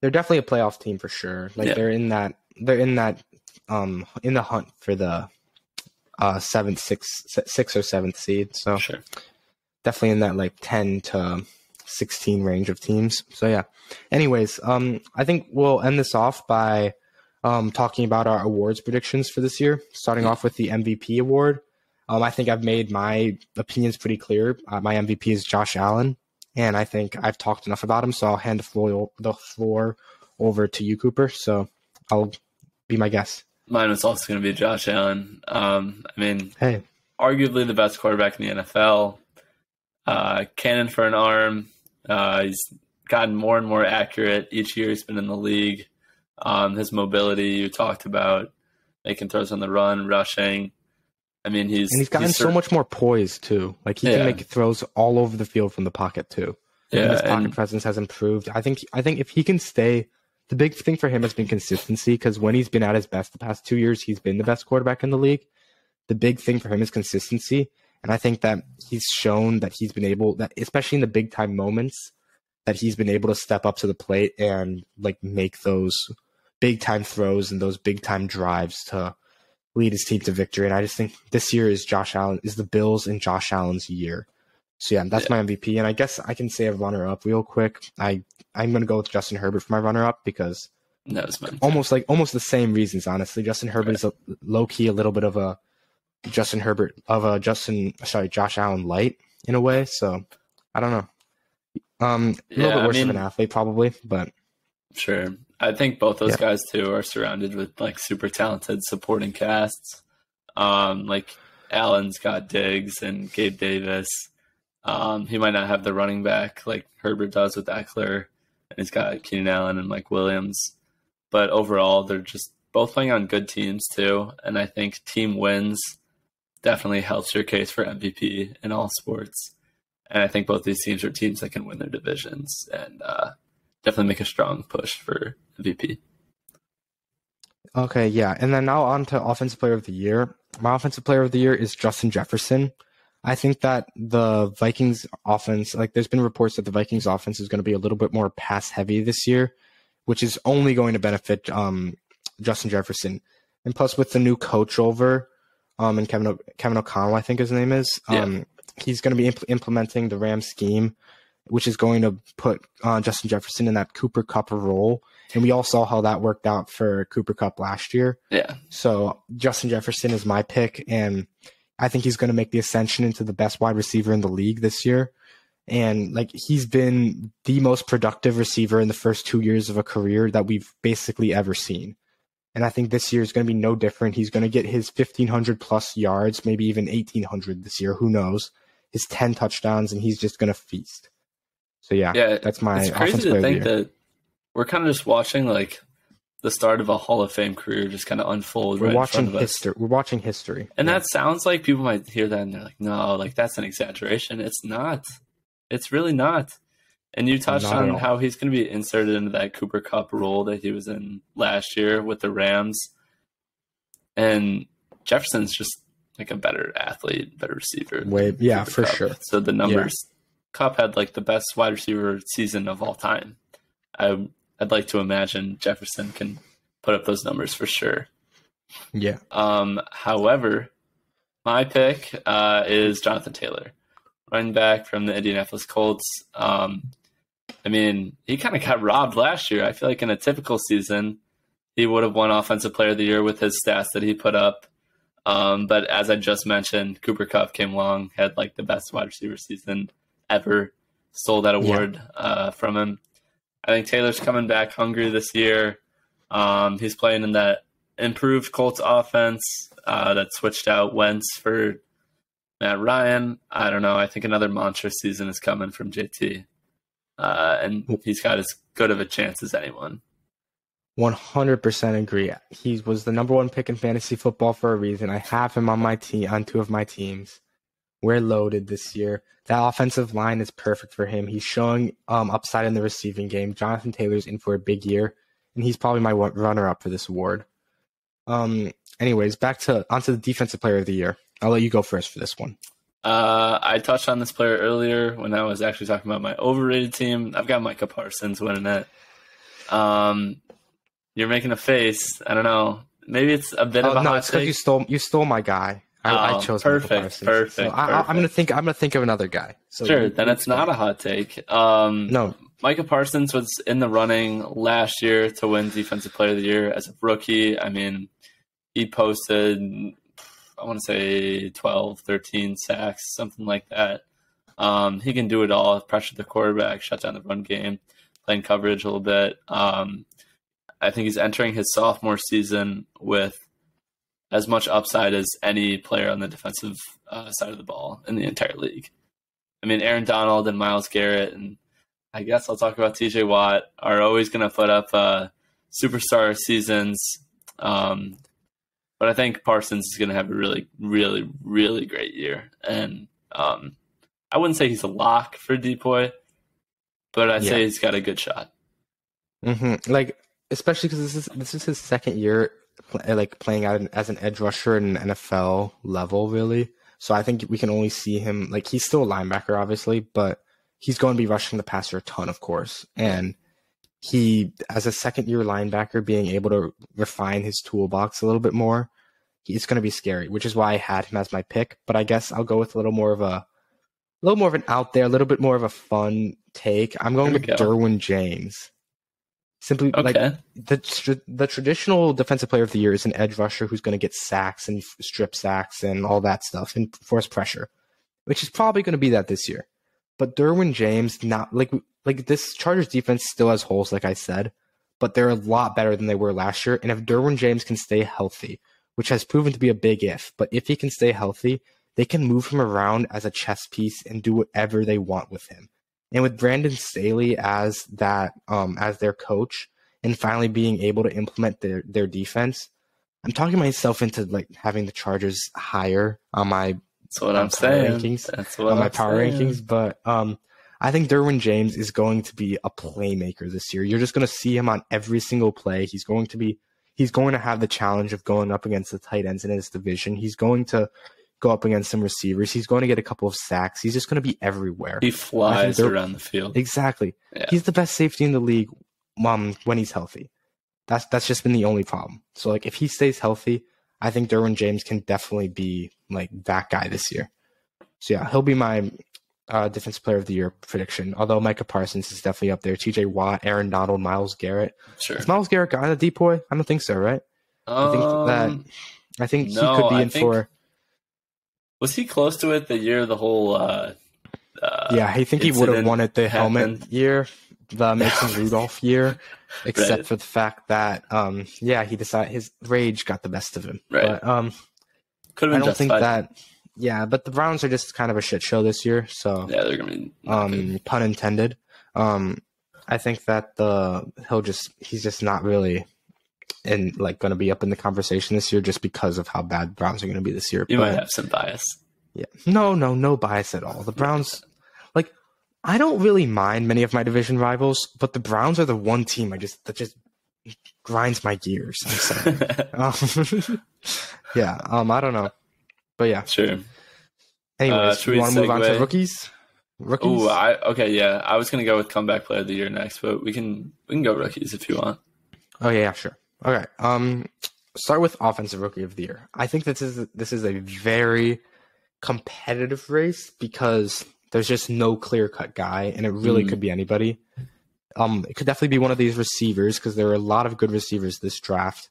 They're definitely a playoff team for sure. Like yeah. they're in that. They're in that. Um, in the hunt for the uh seventh, six, six or seventh seed. So sure. Definitely in that like ten to 16 range of teams. So yeah. Anyways, um, I think we'll end this off by um, talking about our awards predictions for this year, starting off with the MVP award. Um, I think I've made my opinions pretty clear. Uh, my MVP is Josh Allen, and I think I've talked enough about him, so I'll hand the floor, the floor over to you, Cooper. So I'll be my guest. Mine was also going to be Josh Allen. Um, I mean, hey, arguably the best quarterback in the NFL. Uh, cannon for an arm. Uh, he's gotten more and more accurate each year he's been in the league. Um, his mobility you talked about, making throws on the run, rushing. I mean, he's and he's gotten he's so much more poise too. Like he yeah. can make throws all over the field from the pocket too. Yeah, his pocket and, presence has improved. I think. I think if he can stay, the big thing for him has been consistency. Because when he's been at his best the past two years, he's been the best quarterback in the league. The big thing for him is consistency, and I think that he's shown that he's been able that, especially in the big time moments, that he's been able to step up to the plate and like make those big time throws and those big time drives to lead his team to victory. And I just think this year is Josh Allen is the Bills and Josh Allen's year. So yeah, that's yeah. my MVP. And I guess I can say a runner up real quick. I I'm gonna go with Justin Herbert for my runner up because no, almost like almost the same reasons. Honestly, Justin Herbert right. is a low key a little bit of a Justin Herbert of a Justin sorry Josh Allen light in a way. So I don't know. Um, a yeah, little bit worse I mean, of an athlete probably, but sure. I think both those yeah. guys too are surrounded with like super talented supporting casts. Um, like Allen's got Diggs and Gabe Davis. Um, he might not have the running back like Herbert does with Ekeler, and he's got Keenan Allen and Mike Williams. But overall, they're just both playing on good teams too, and I think team wins definitely helps your case for MVP in all sports. And I think both these teams are teams that can win their divisions and uh, definitely make a strong push for MVP. Okay, yeah. And then now on to offensive player of the year. My offensive player of the year is Justin Jefferson. I think that the Vikings offense, like there's been reports that the Vikings offense is going to be a little bit more pass heavy this year, which is only going to benefit um, Justin Jefferson. And plus with the new coach over, um, and Kevin o- Kevin O'Connell, I think his name is, um, yeah. he's going to be impl- implementing the Ram scheme which is going to put uh, Justin Jefferson in that Cooper Kupp role. And we all saw how that worked out for Cooper Kupp last year. Yeah. So Justin Jefferson is my pick, and I think he's going to make the ascension into the best wide receiver in the league this year. And like he's been the most productive receiver in the first two years of a career that we've basically ever seen. And I think this year is going to be no different. He's going to get his 1,500 plus yards, maybe even 1,800 this year. Who knows? His 10 touchdowns, and he's just going to feast. So yeah, yeah, that's my. It's crazy to think that we're kind of just watching like the start of a Hall of Fame career just kind of unfold. We're right watching history. We're watching history, and yeah. that sounds like people might hear that and they're like, "No, like that's an exaggeration." It's not. It's really not. And you touched not on how he's going to be inserted into that Cooper Kupp role that he was in last year with the Rams. And Jefferson's just like a better athlete, better receiver. Way, yeah, for Kupp. sure. So the numbers, yeah. Kupp had like the best wide receiver season of all time. I I'd like to imagine Jefferson can put up those numbers for sure. Yeah. Um. However, my pick uh, is Jonathan Taylor, running back from the Indianapolis Colts. Um, I mean, he kind of got robbed last year. I feel like in a typical season, he would have won Offensive Player of the Year with his stats that he put up. Um, but as I just mentioned, Cooper Kupp came along, had like the best wide receiver season ever, stole that award yeah. uh, from him. I think Taylor's coming back hungry this year. Um, he's playing in that improved Colts offense uh, that switched out Wentz for Matt Ryan. I don't know. I think another monster season is coming from JT, uh, and he's got as good of a chance as anyone. 100% agree. He was the number one pick in fantasy football for a reason. I have him on my team, on two of my teams. We're loaded this year. That offensive line is perfect for him. He's showing um, upside in the receiving game. Jonathan Taylor's in for a big year, and he's probably my runner up for this award. Um. Anyways, back to onto the defensive player of the year. I'll let you go first for this one. Uh, I touched on this player earlier when I was actually talking about my overrated team. I've got Micah Parsons winning it. Um, you're making a face. I don't know. Maybe it's a bit oh, of a no, hot it's because you stole you stole my guy. I, oh, I chose perfect, perfect. So I, am gonna think. I'm gonna think of another guy. So sure, then it's not a hot take. Um, no, Micah Parsons was in the running last year to win Defensive Player of the Year as a rookie. I mean, he posted, I want to say 12, 13 sacks, something like that. Um, he can do it all. Pressure the quarterback, shut down the run game, playing coverage a little bit. Um, I think he's entering his sophomore season with as much upside as any player on the defensive uh, side of the ball in the entire league. I mean, Aaron Donald and Myles Garrett, and I guess I'll talk about TJ Watt, are always going to put up uh, superstar seasons. Um, but I think Parsons is going to have a really, really, really great year. And um, I wouldn't say he's a lock for DPOY, but I'd yeah. say he's got a good shot. Mm-hmm. Like especially because this is this is his second year like playing out as an edge rusher in NFL level, really. So I think we can only see him like he's still a linebacker, obviously, but he's going to be rushing the passer a ton, of course. And he, as a second year linebacker, being able to refine his toolbox a little bit more, he's going to be scary. Which is why I had him as my pick. But I guess I'll go with a little more of a, a little more of an out there, a little bit more of a fun take. I'm going with go. Derwin James. Simply okay. like the the traditional defensive player of the year is an edge rusher who's going to get sacks and strip sacks and all that stuff and force pressure, which is probably going to be that this year. But Derwin James, not like like this Chargers defense still has holes, like I said, but they're a lot better than they were last year. And if Derwin James can stay healthy, which has proven to be a big if, but if he can stay healthy, they can move him around as a chess piece and do whatever they want with him. And with Brandon Staley as that um, as their coach and finally being able to implement their their defense, I'm talking myself into like having the Chargers higher on my That's what I'm saying. rankings. That's what on my I'm power saying. rankings. But um I think Derwin James is going to be a playmaker this year. You're just going to see him on every single play. He's going to be he's going to have the challenge of going up against the tight ends in his division. He's going to go up against some receivers. He's going to get a couple of sacks. He's just going to be everywhere. He flies around the field. Exactly. Yeah. He's the best safety in the league um, when he's healthy. That's that's just been the only problem. So like if he stays healthy, I think Derwin James can definitely be like that guy this year. So yeah, he'll be my uh, defensive player of the year prediction. Although Micah Parsons is definitely up there. T.J. Watt, Aaron Donald, Myles Garrett. Sure. Is Myles Garrett got a DPOY? I don't think so. Right? Um, I think that I think no, he could be in think, for. Was he close to it the year the whole? Uh, uh, yeah, I think he would have won it the happened. helmet year, the Mason Rudolph year, except right. for the fact that, um, yeah, he decided his rage got the best of him. Right. But, um, could have been just I don't think that. Yeah, but the Browns are just kind of a shit show this year. So yeah, they're gonna be um, pun intended. Um, I think that the he'll just he's just not really and like going to be up in the conversation this year just because of how bad Browns are going to be this year. You but, might have some bias. Yeah. No, no, no bias at all. The Browns, I don't really mind many of my division rivals, but the Browns are the one team I just that just grinds my gears. um, yeah. Um. I don't know, But yeah. Sure. Anyways, should we want to move on to rookies. Rookies. Ooh, I okay, yeah. I was gonna go with comeback player of the year next, but we can we can go rookies if you want. Oh yeah, yeah, sure. Okay. Um, start with offensive rookie of the year. I think this is this is a very competitive race because there's just no clear cut guy, and it really Mm. could be anybody. Um, it could definitely be one of these receivers because there are a lot of good receivers this draft.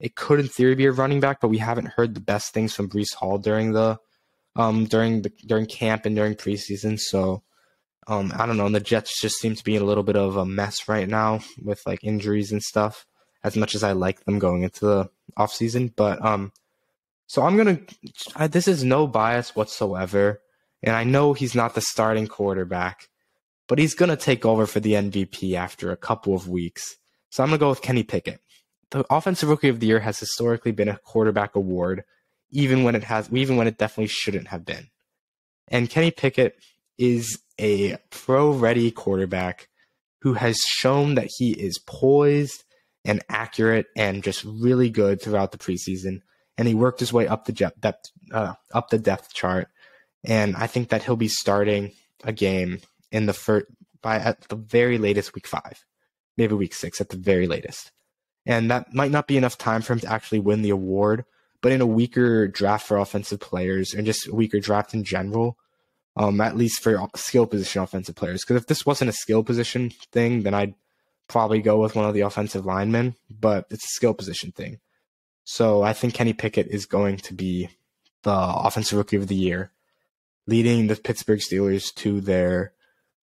It could, in theory, be a running back, but we haven't heard the best things from Breece Hall during the, um, during the during camp and during preseason. So, um, I don't know. And the Jets just seem to be in a little bit of a mess right now with like injuries and stuff. As much as I like them going into the offseason, but um, so I'm gonna. I, this is no bias whatsoever, and I know he's not the starting quarterback, but he's gonna take over for the MVP after a couple of weeks. So I'm gonna go with Kenny Pickett. The offensive rookie of the year has historically been a quarterback award, even when it has, even when it definitely shouldn't have been. And Kenny Pickett is a pro-ready quarterback who has shown that he is poised and accurate and just really good throughout the preseason. And he worked his way up the depth, uh, up the depth chart. And I think that he'll be starting a game in the first by at the very latest week five, maybe week six at the very latest. And that might not be enough time for him to actually win the award. But in a weaker draft for offensive players and just a weaker draft in general, um, at least for skill position offensive players. Because if this wasn't a skill position thing, then I'd probably go with one of the offensive linemen. But it's a skill position thing. So I think Kenny Pickett is going to be the offensive rookie of the year, leading the Pittsburgh Steelers to their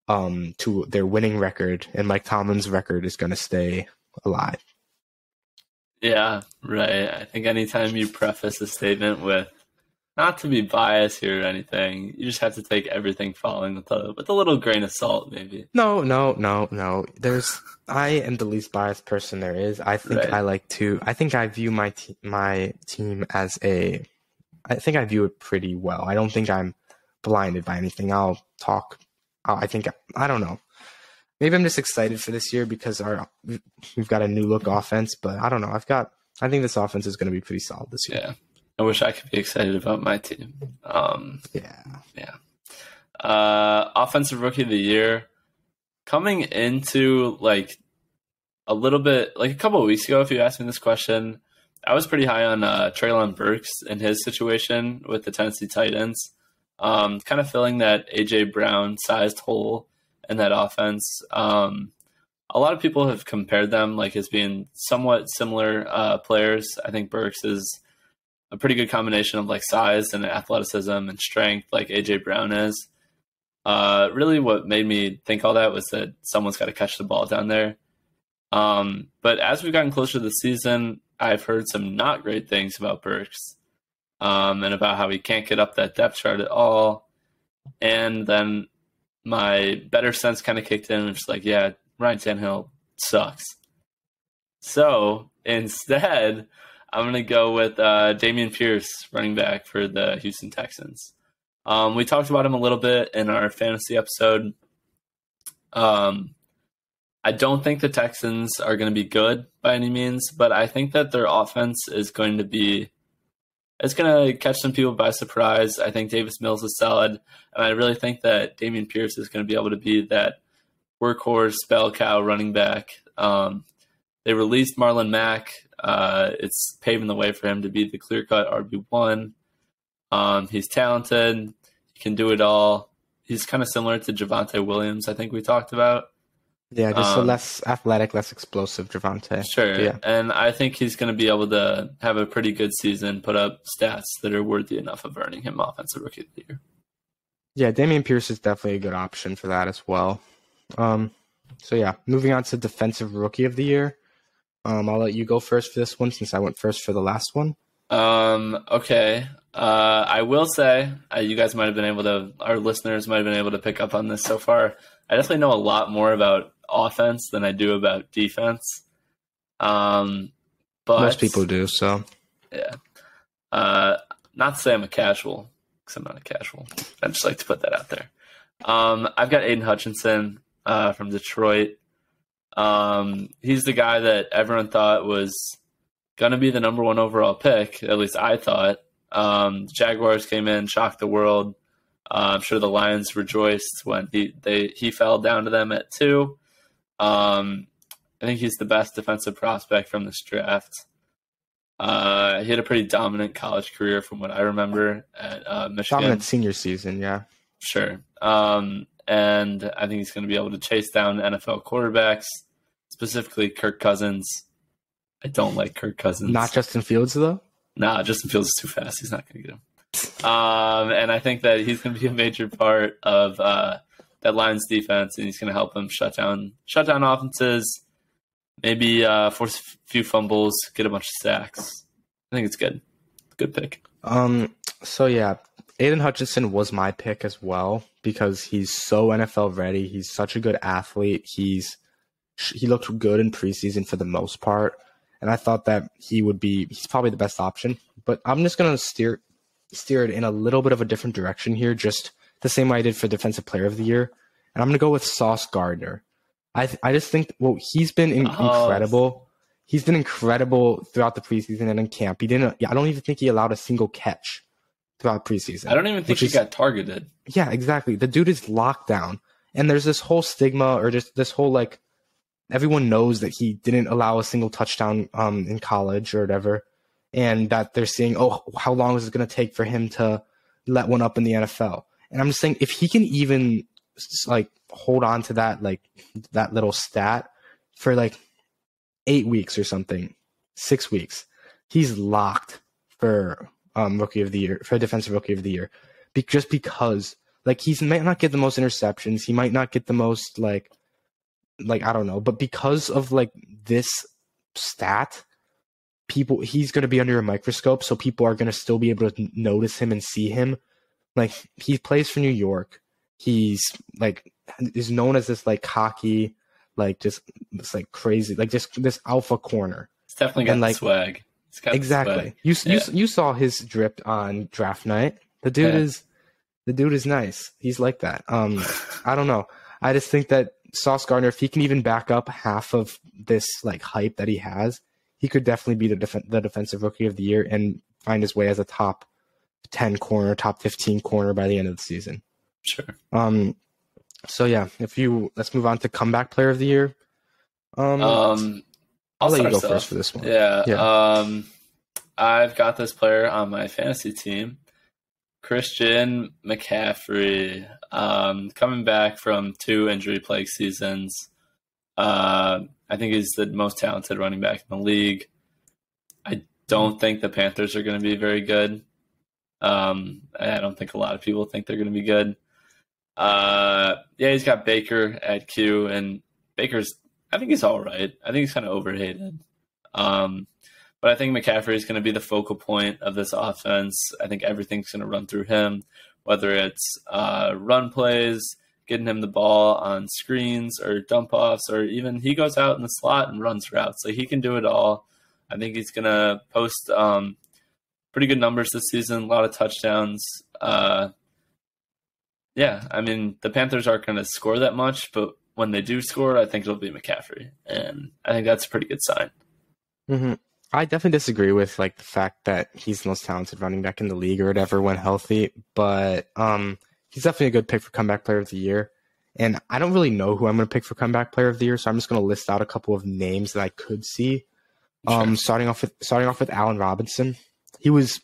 um to their winning record, and Mike Tomlin's record is going to stay alive. Yeah, right. I think anytime you preface a statement with not to be biased here or anything, you just have to take everything following with a with a little grain of salt, maybe. No, no, no, no. There's I am the least biased person there is. I think Right. I like to. I think I view my te- my team as a. I think I view it pretty well. I don't think I'm blinded by anything. I'll talk. I'll, I think I don't know. Maybe I'm just excited for this year because our we've got a new look offense, but I don't know. I've got. I think this offense is going to be pretty solid this year. Yeah. I wish I could be excited about my team. Um, Yeah. Yeah. Uh, offensive rookie of the year coming into like a little bit like a couple of weeks ago. If you asked me this question, I was pretty high on uh, Treylon Burks and his situation with the Tennessee Titans, um, kind of filling that AJ Brown sized hole in that offense. Um, a lot of people have compared them like as being somewhat similar uh, players. I think Burks is a pretty good combination of like size and athleticism and strength, like AJ Brown is. Uh, really, what made me think all that was that someone's got to catch the ball down there. Um, but as we've gotten closer to the season, I've heard some not great things about Burks um, and about how he can't get up that depth chart at all. And then my better sense kind of kicked in and was like, yeah, Ryan Tannehill sucks. So instead, I'm going to go with uh, Dameon Pierce, running back for the Houston Texans. Um, we talked about him a little bit in our fantasy episode. Um, I don't think the Texans are going to be good by any means, but I think that their offense is going to be. It's going to catch some people by surprise. I think Davis Mills is solid, and I really think that Dameon Pierce is going to be able to be that workhorse, bell cow running back. Um, they released Marlon Mack. Uh, it's paving the way for him to be the clear cut RB one. Um, he's talented. He can do it all. He's kind of similar to Javonte Williams. I think we talked about. Yeah, just a Um, less athletic, less explosive Javonte. Sure. Yeah. And I think he's going to be able to have a pretty good season, put up stats that are worthy enough of earning him Offensive Rookie of the Year. Yeah, Dameon Pierce is definitely a good option for that as well. Um, so yeah, moving on to defensive rookie of the year. Um, I'll let you go first for this one since I went first for the last one. Um, okay. Uh, I will say, uh, you guys might have been able to, our listeners might have been able to pick up on this so far. I definitely know a lot more about offense than I do about defense. Um, but Most people do. So Yeah. Uh, not to say I'm a casual, because I'm not a casual. I just like to put that out there. Um, I've got Aidan Hutchinson uh, from Detroit. Um, he's the guy that everyone thought was going to be the number one overall pick. At least I thought. Um, Jaguars came in, shocked the world. Uh, I'm sure the Lions rejoiced when he they he fell down to them at two. Um, I think he's the best defensive prospect from this draft. Uh, he had a pretty dominant college career from what I remember at uh, Michigan. Dominant senior season, yeah. Sure. Um, and I think he's going to be able to chase down NFL quarterbacks, specifically Kirk Cousins. I don't like Kirk Cousins. Not Justin Fields though. Nah, Justin Fields is too fast. He's not going to get him. Um, and I think that he's going to be a major part of uh, that Lions defense, and he's going to help them shut down shut down offenses. Maybe uh, force a few fumbles, get a bunch of sacks. I think it's good. Good pick. Um. So yeah, Aidan Hutchinson was my pick as well because he's so NFL ready. He's such a good athlete. He's he looked good in preseason for the most part, and I thought that he would be. He's probably the best option. But I'm just gonna steer steer it in a little bit of a different direction here, just the same way I did for Defensive Player of the Year, and I'm gonna go with Sauce Gardner. I th- I just think well he's been in- Oh. incredible. He's been incredible throughout the preseason and in camp. He didn't. I don't even think he allowed a single catch throughout preseason. I don't even think he is- got targeted. Yeah, exactly. The dude is locked down. And there's this whole stigma or just this whole like everyone knows that he didn't allow a single touchdown um in college or whatever. And that they're seeing, Oh, how long is it gonna take for him to let one up in the NFL? And I'm just saying if he can even like hold on to that like that little stat for like eight weeks or something, six weeks, he's locked for um rookie of the year for defensive rookie of the year be- just because like he might not get the most interceptions he might not get the most like like i don't know but because of like this stat people he's going to be under a microscope so people are going to still be able to notice him and see him like he plays for new york he's like is known as this like cocky like just this like crazy like just this alpha corner It's definitely got And, like- swag. It's got exactly. swag. You, you you saw his drip on draft night. The dude Yeah. is the dude is nice. He's like that. Um, I don't know. I just think that Sauce Gardner, if he can even back up half of this like hype that he has, he could definitely be the def- the defensive rookie of the year and find his way as a top ten corner, top fifteen corner by the end of the season. Sure. Um, so yeah, if you let's move on to comeback player of the year. Um, Um, I'll let you go off. first for this one. Yeah. Yeah. Um, I've got this player on my fantasy team, Christian McCaffrey, um, coming back from two injury plague seasons. Uh, I think he's the most talented running back in the league. I don't think the Panthers are going to be very good. Um, I don't think a lot of people think they're going to be good. Uh, yeah, he's got Baker at Q, and Baker's. I think he's all right. I think he's kind of overhated. Um, but I think McCaffrey is going to be the focal point of this offense. I think everything's going to run through him, whether it's uh, run plays, getting him the ball on screens or dump offs, or even he goes out in the slot and runs routes. Like he can do it all. I think he's going to post um, pretty good numbers this season, a lot of touchdowns. Uh, yeah, I mean, the Panthers aren't going to score that much, but when they do score, I think it'll be McCaffrey. And I think that's a pretty good sign. hmm I definitely disagree with like the fact that he's the most talented running back in the league or whatever when healthy, but um, he's definitely a good pick for comeback player of the year. And I don't really know who I'm going to pick for comeback player of the year, so I'm just going to list out a couple of names that I could see. Um, Sure. starting off with starting off with Allen Robinson, he was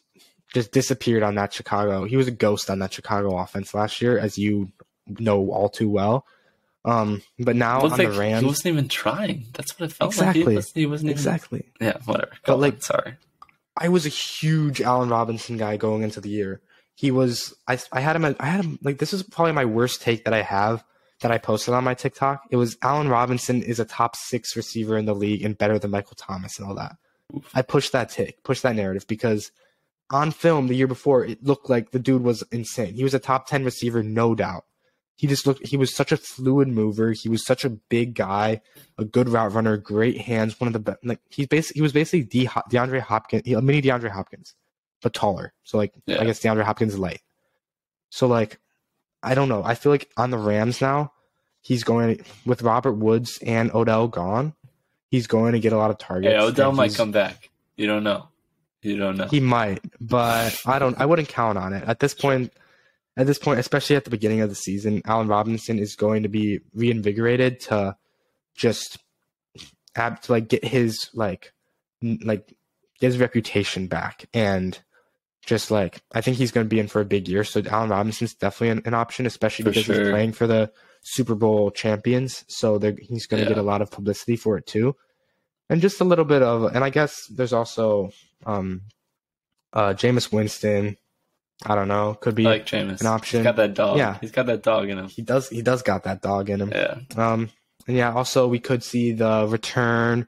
just disappeared on that Chicago. He was a ghost on that Chicago offense last year, as you know all too well. Um, but now on like the Rams, he wasn't even trying. That's what it felt like. Exactly. He wasn't, he wasn't even. exactly. Yeah, whatever. But, Go like- sorry. I was a huge Allen Robinson guy going into the year. He was I I had him I had him like this is probably my worst take that I have that I posted on my TikTok. It was Allen Robinson is a top 6 receiver in the league and better than Michael Thomas and all that. Oof. I pushed that take, pushed that narrative because on film the year before it looked like the dude was insane. He was a top 10 receiver no doubt. He just looked he was such a fluid mover. He was such a big guy, a good route runner, great hands, one of the best like he's basically he was basically De- DeAndre Hopkins, a mini DeAndre Hopkins, but taller. So like Yeah. I guess DeAndre Hopkins is light. So like I don't know. I feel like on the Rams now, he's going with Robert Woods and Odell gone. He's going to get a lot of targets. Hey, Odell might come back. You don't know. You don't know. He might, but I don't. I wouldn't count on it at this point. At this point, especially at the beginning of the season, Allen Robinson is going to be reinvigorated to just have to like get his like like get his reputation back and just like I think he's going to be in for a big year. So Allen Robinson's definitely an, an option, especially For because sure. he's playing for the Super Bowl champions. So he's going to Yeah. get a lot of publicity for it too, and just a little bit of. And I guess there's also um, uh, Jameis Winston. I don't know. Could be I like Jameis. an option. He's got that dog. Yeah. He's got that dog in him. he does. He does got that dog in him. Yeah. Um, and yeah, also we could see the return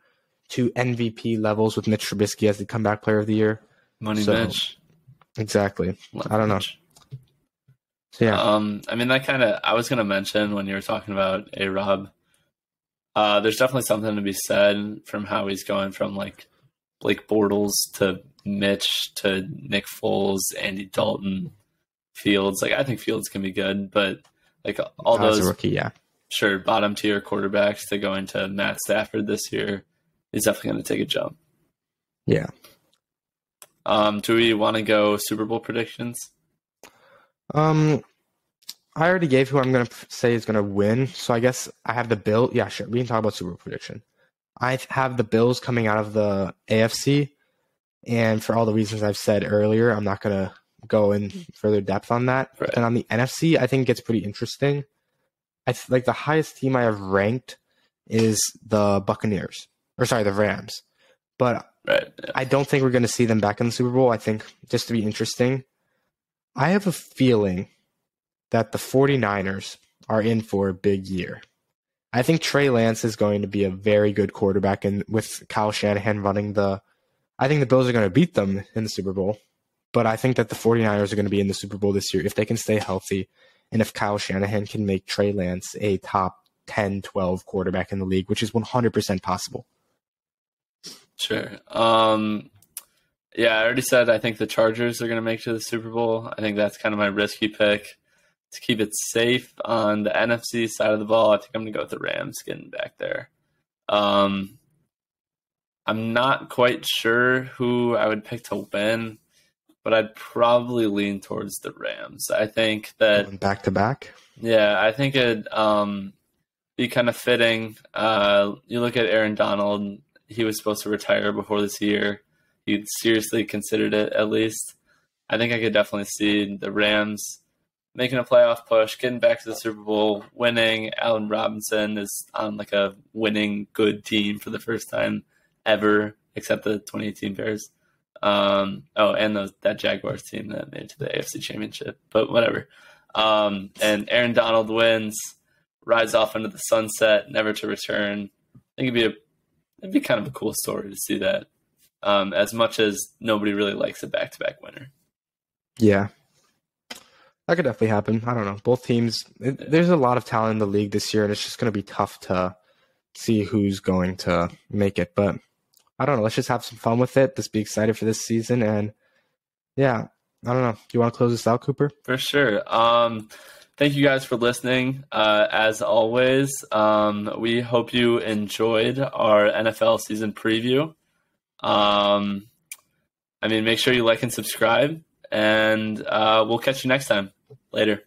to MVP levels with Mitch Trubisky as the comeback player of the year. Money So, Mitch. Exactly. Love I don't know. So yeah, Um, I mean, that kind of, I was going to mention when you were talking about A Rob, uh, there's definitely something to be said from how he's going from like Blake Bortles to Mitch to Nick Foles, Andy Dalton, Fields. Like, I think Fields can be good, but like all as those, rookie, yeah, sure, bottom tier quarterbacks to going to Matt Stafford this year is definitely going to take a jump. yeah. Um, do we want to go Super Bowl predictions? Um, I already gave who I'm gonna say is gonna win, so I guess I have the Bill. Yeah, sure. We can talk about Super Bowl prediction. I have the Bills coming out of the AFC, and for all the reasons I've said earlier, I'm not gonna go in further depth on that. Right. And on the NFC, I think it gets pretty interesting. I th- like the highest team I have ranked is the Buccaneers, or sorry, the Rams. But Right. Yeah. I don't think we're going to see them back in the Super Bowl. I think just to be interesting, I have a feeling that the 49ers are in for a big year. I think Trey Lance is going to be a very good quarterback, and with Kyle Shanahan running the, I think the Bills are going to beat them in the Super Bowl. But I think that the 49ers are going to be in the Super Bowl this year if they can stay healthy and if Kyle Shanahan can make Trey Lance a top 10, 12 quarterback in the league, which is 100% possible. Sure. Um, yeah, I already said I think the Chargers are going to make it to the Super Bowl. I think that's kind of my risky pick to keep it safe on the NFC side of the ball. I think I'm going to go with the Rams getting back there. Um, I'm not quite sure who I would pick to win, but I'd probably lean towards the Rams. I think that back to back. yeah, I think it'd um, be kind of fitting. Uh, you look at Aaron Donald, he was supposed to retire before this year. He seriously considered it, at least. I think I could definitely see the Rams making a playoff push, getting back to the Super Bowl, winning. Allen Robinson is on like a winning good team for the first time ever, except the 2018 Bears. Um, oh, and those, that Jaguars team that made it to the AFC Championship, but whatever. Um, and Aaron Donald wins, rides off into the sunset, never to return. I think it'd be a it'd be kind of a cool story to see that. Um, as much as nobody really likes a back to back winner. Yeah. That could definitely happen. I don't know. Both teams, it, there's a lot of talent in the league this year, and it's just going to be tough to see who's going to make it. But I don't know. Let's just have some fun with it. Just be excited for this season. And yeah, I don't know. You want to close this out, Cooper? For sure. Um, thank you guys for listening. Uh, as always, um, we hope you enjoyed our NFL season preview. Um, I mean, make sure you like and subscribe, and uh, we'll catch you next time. Later.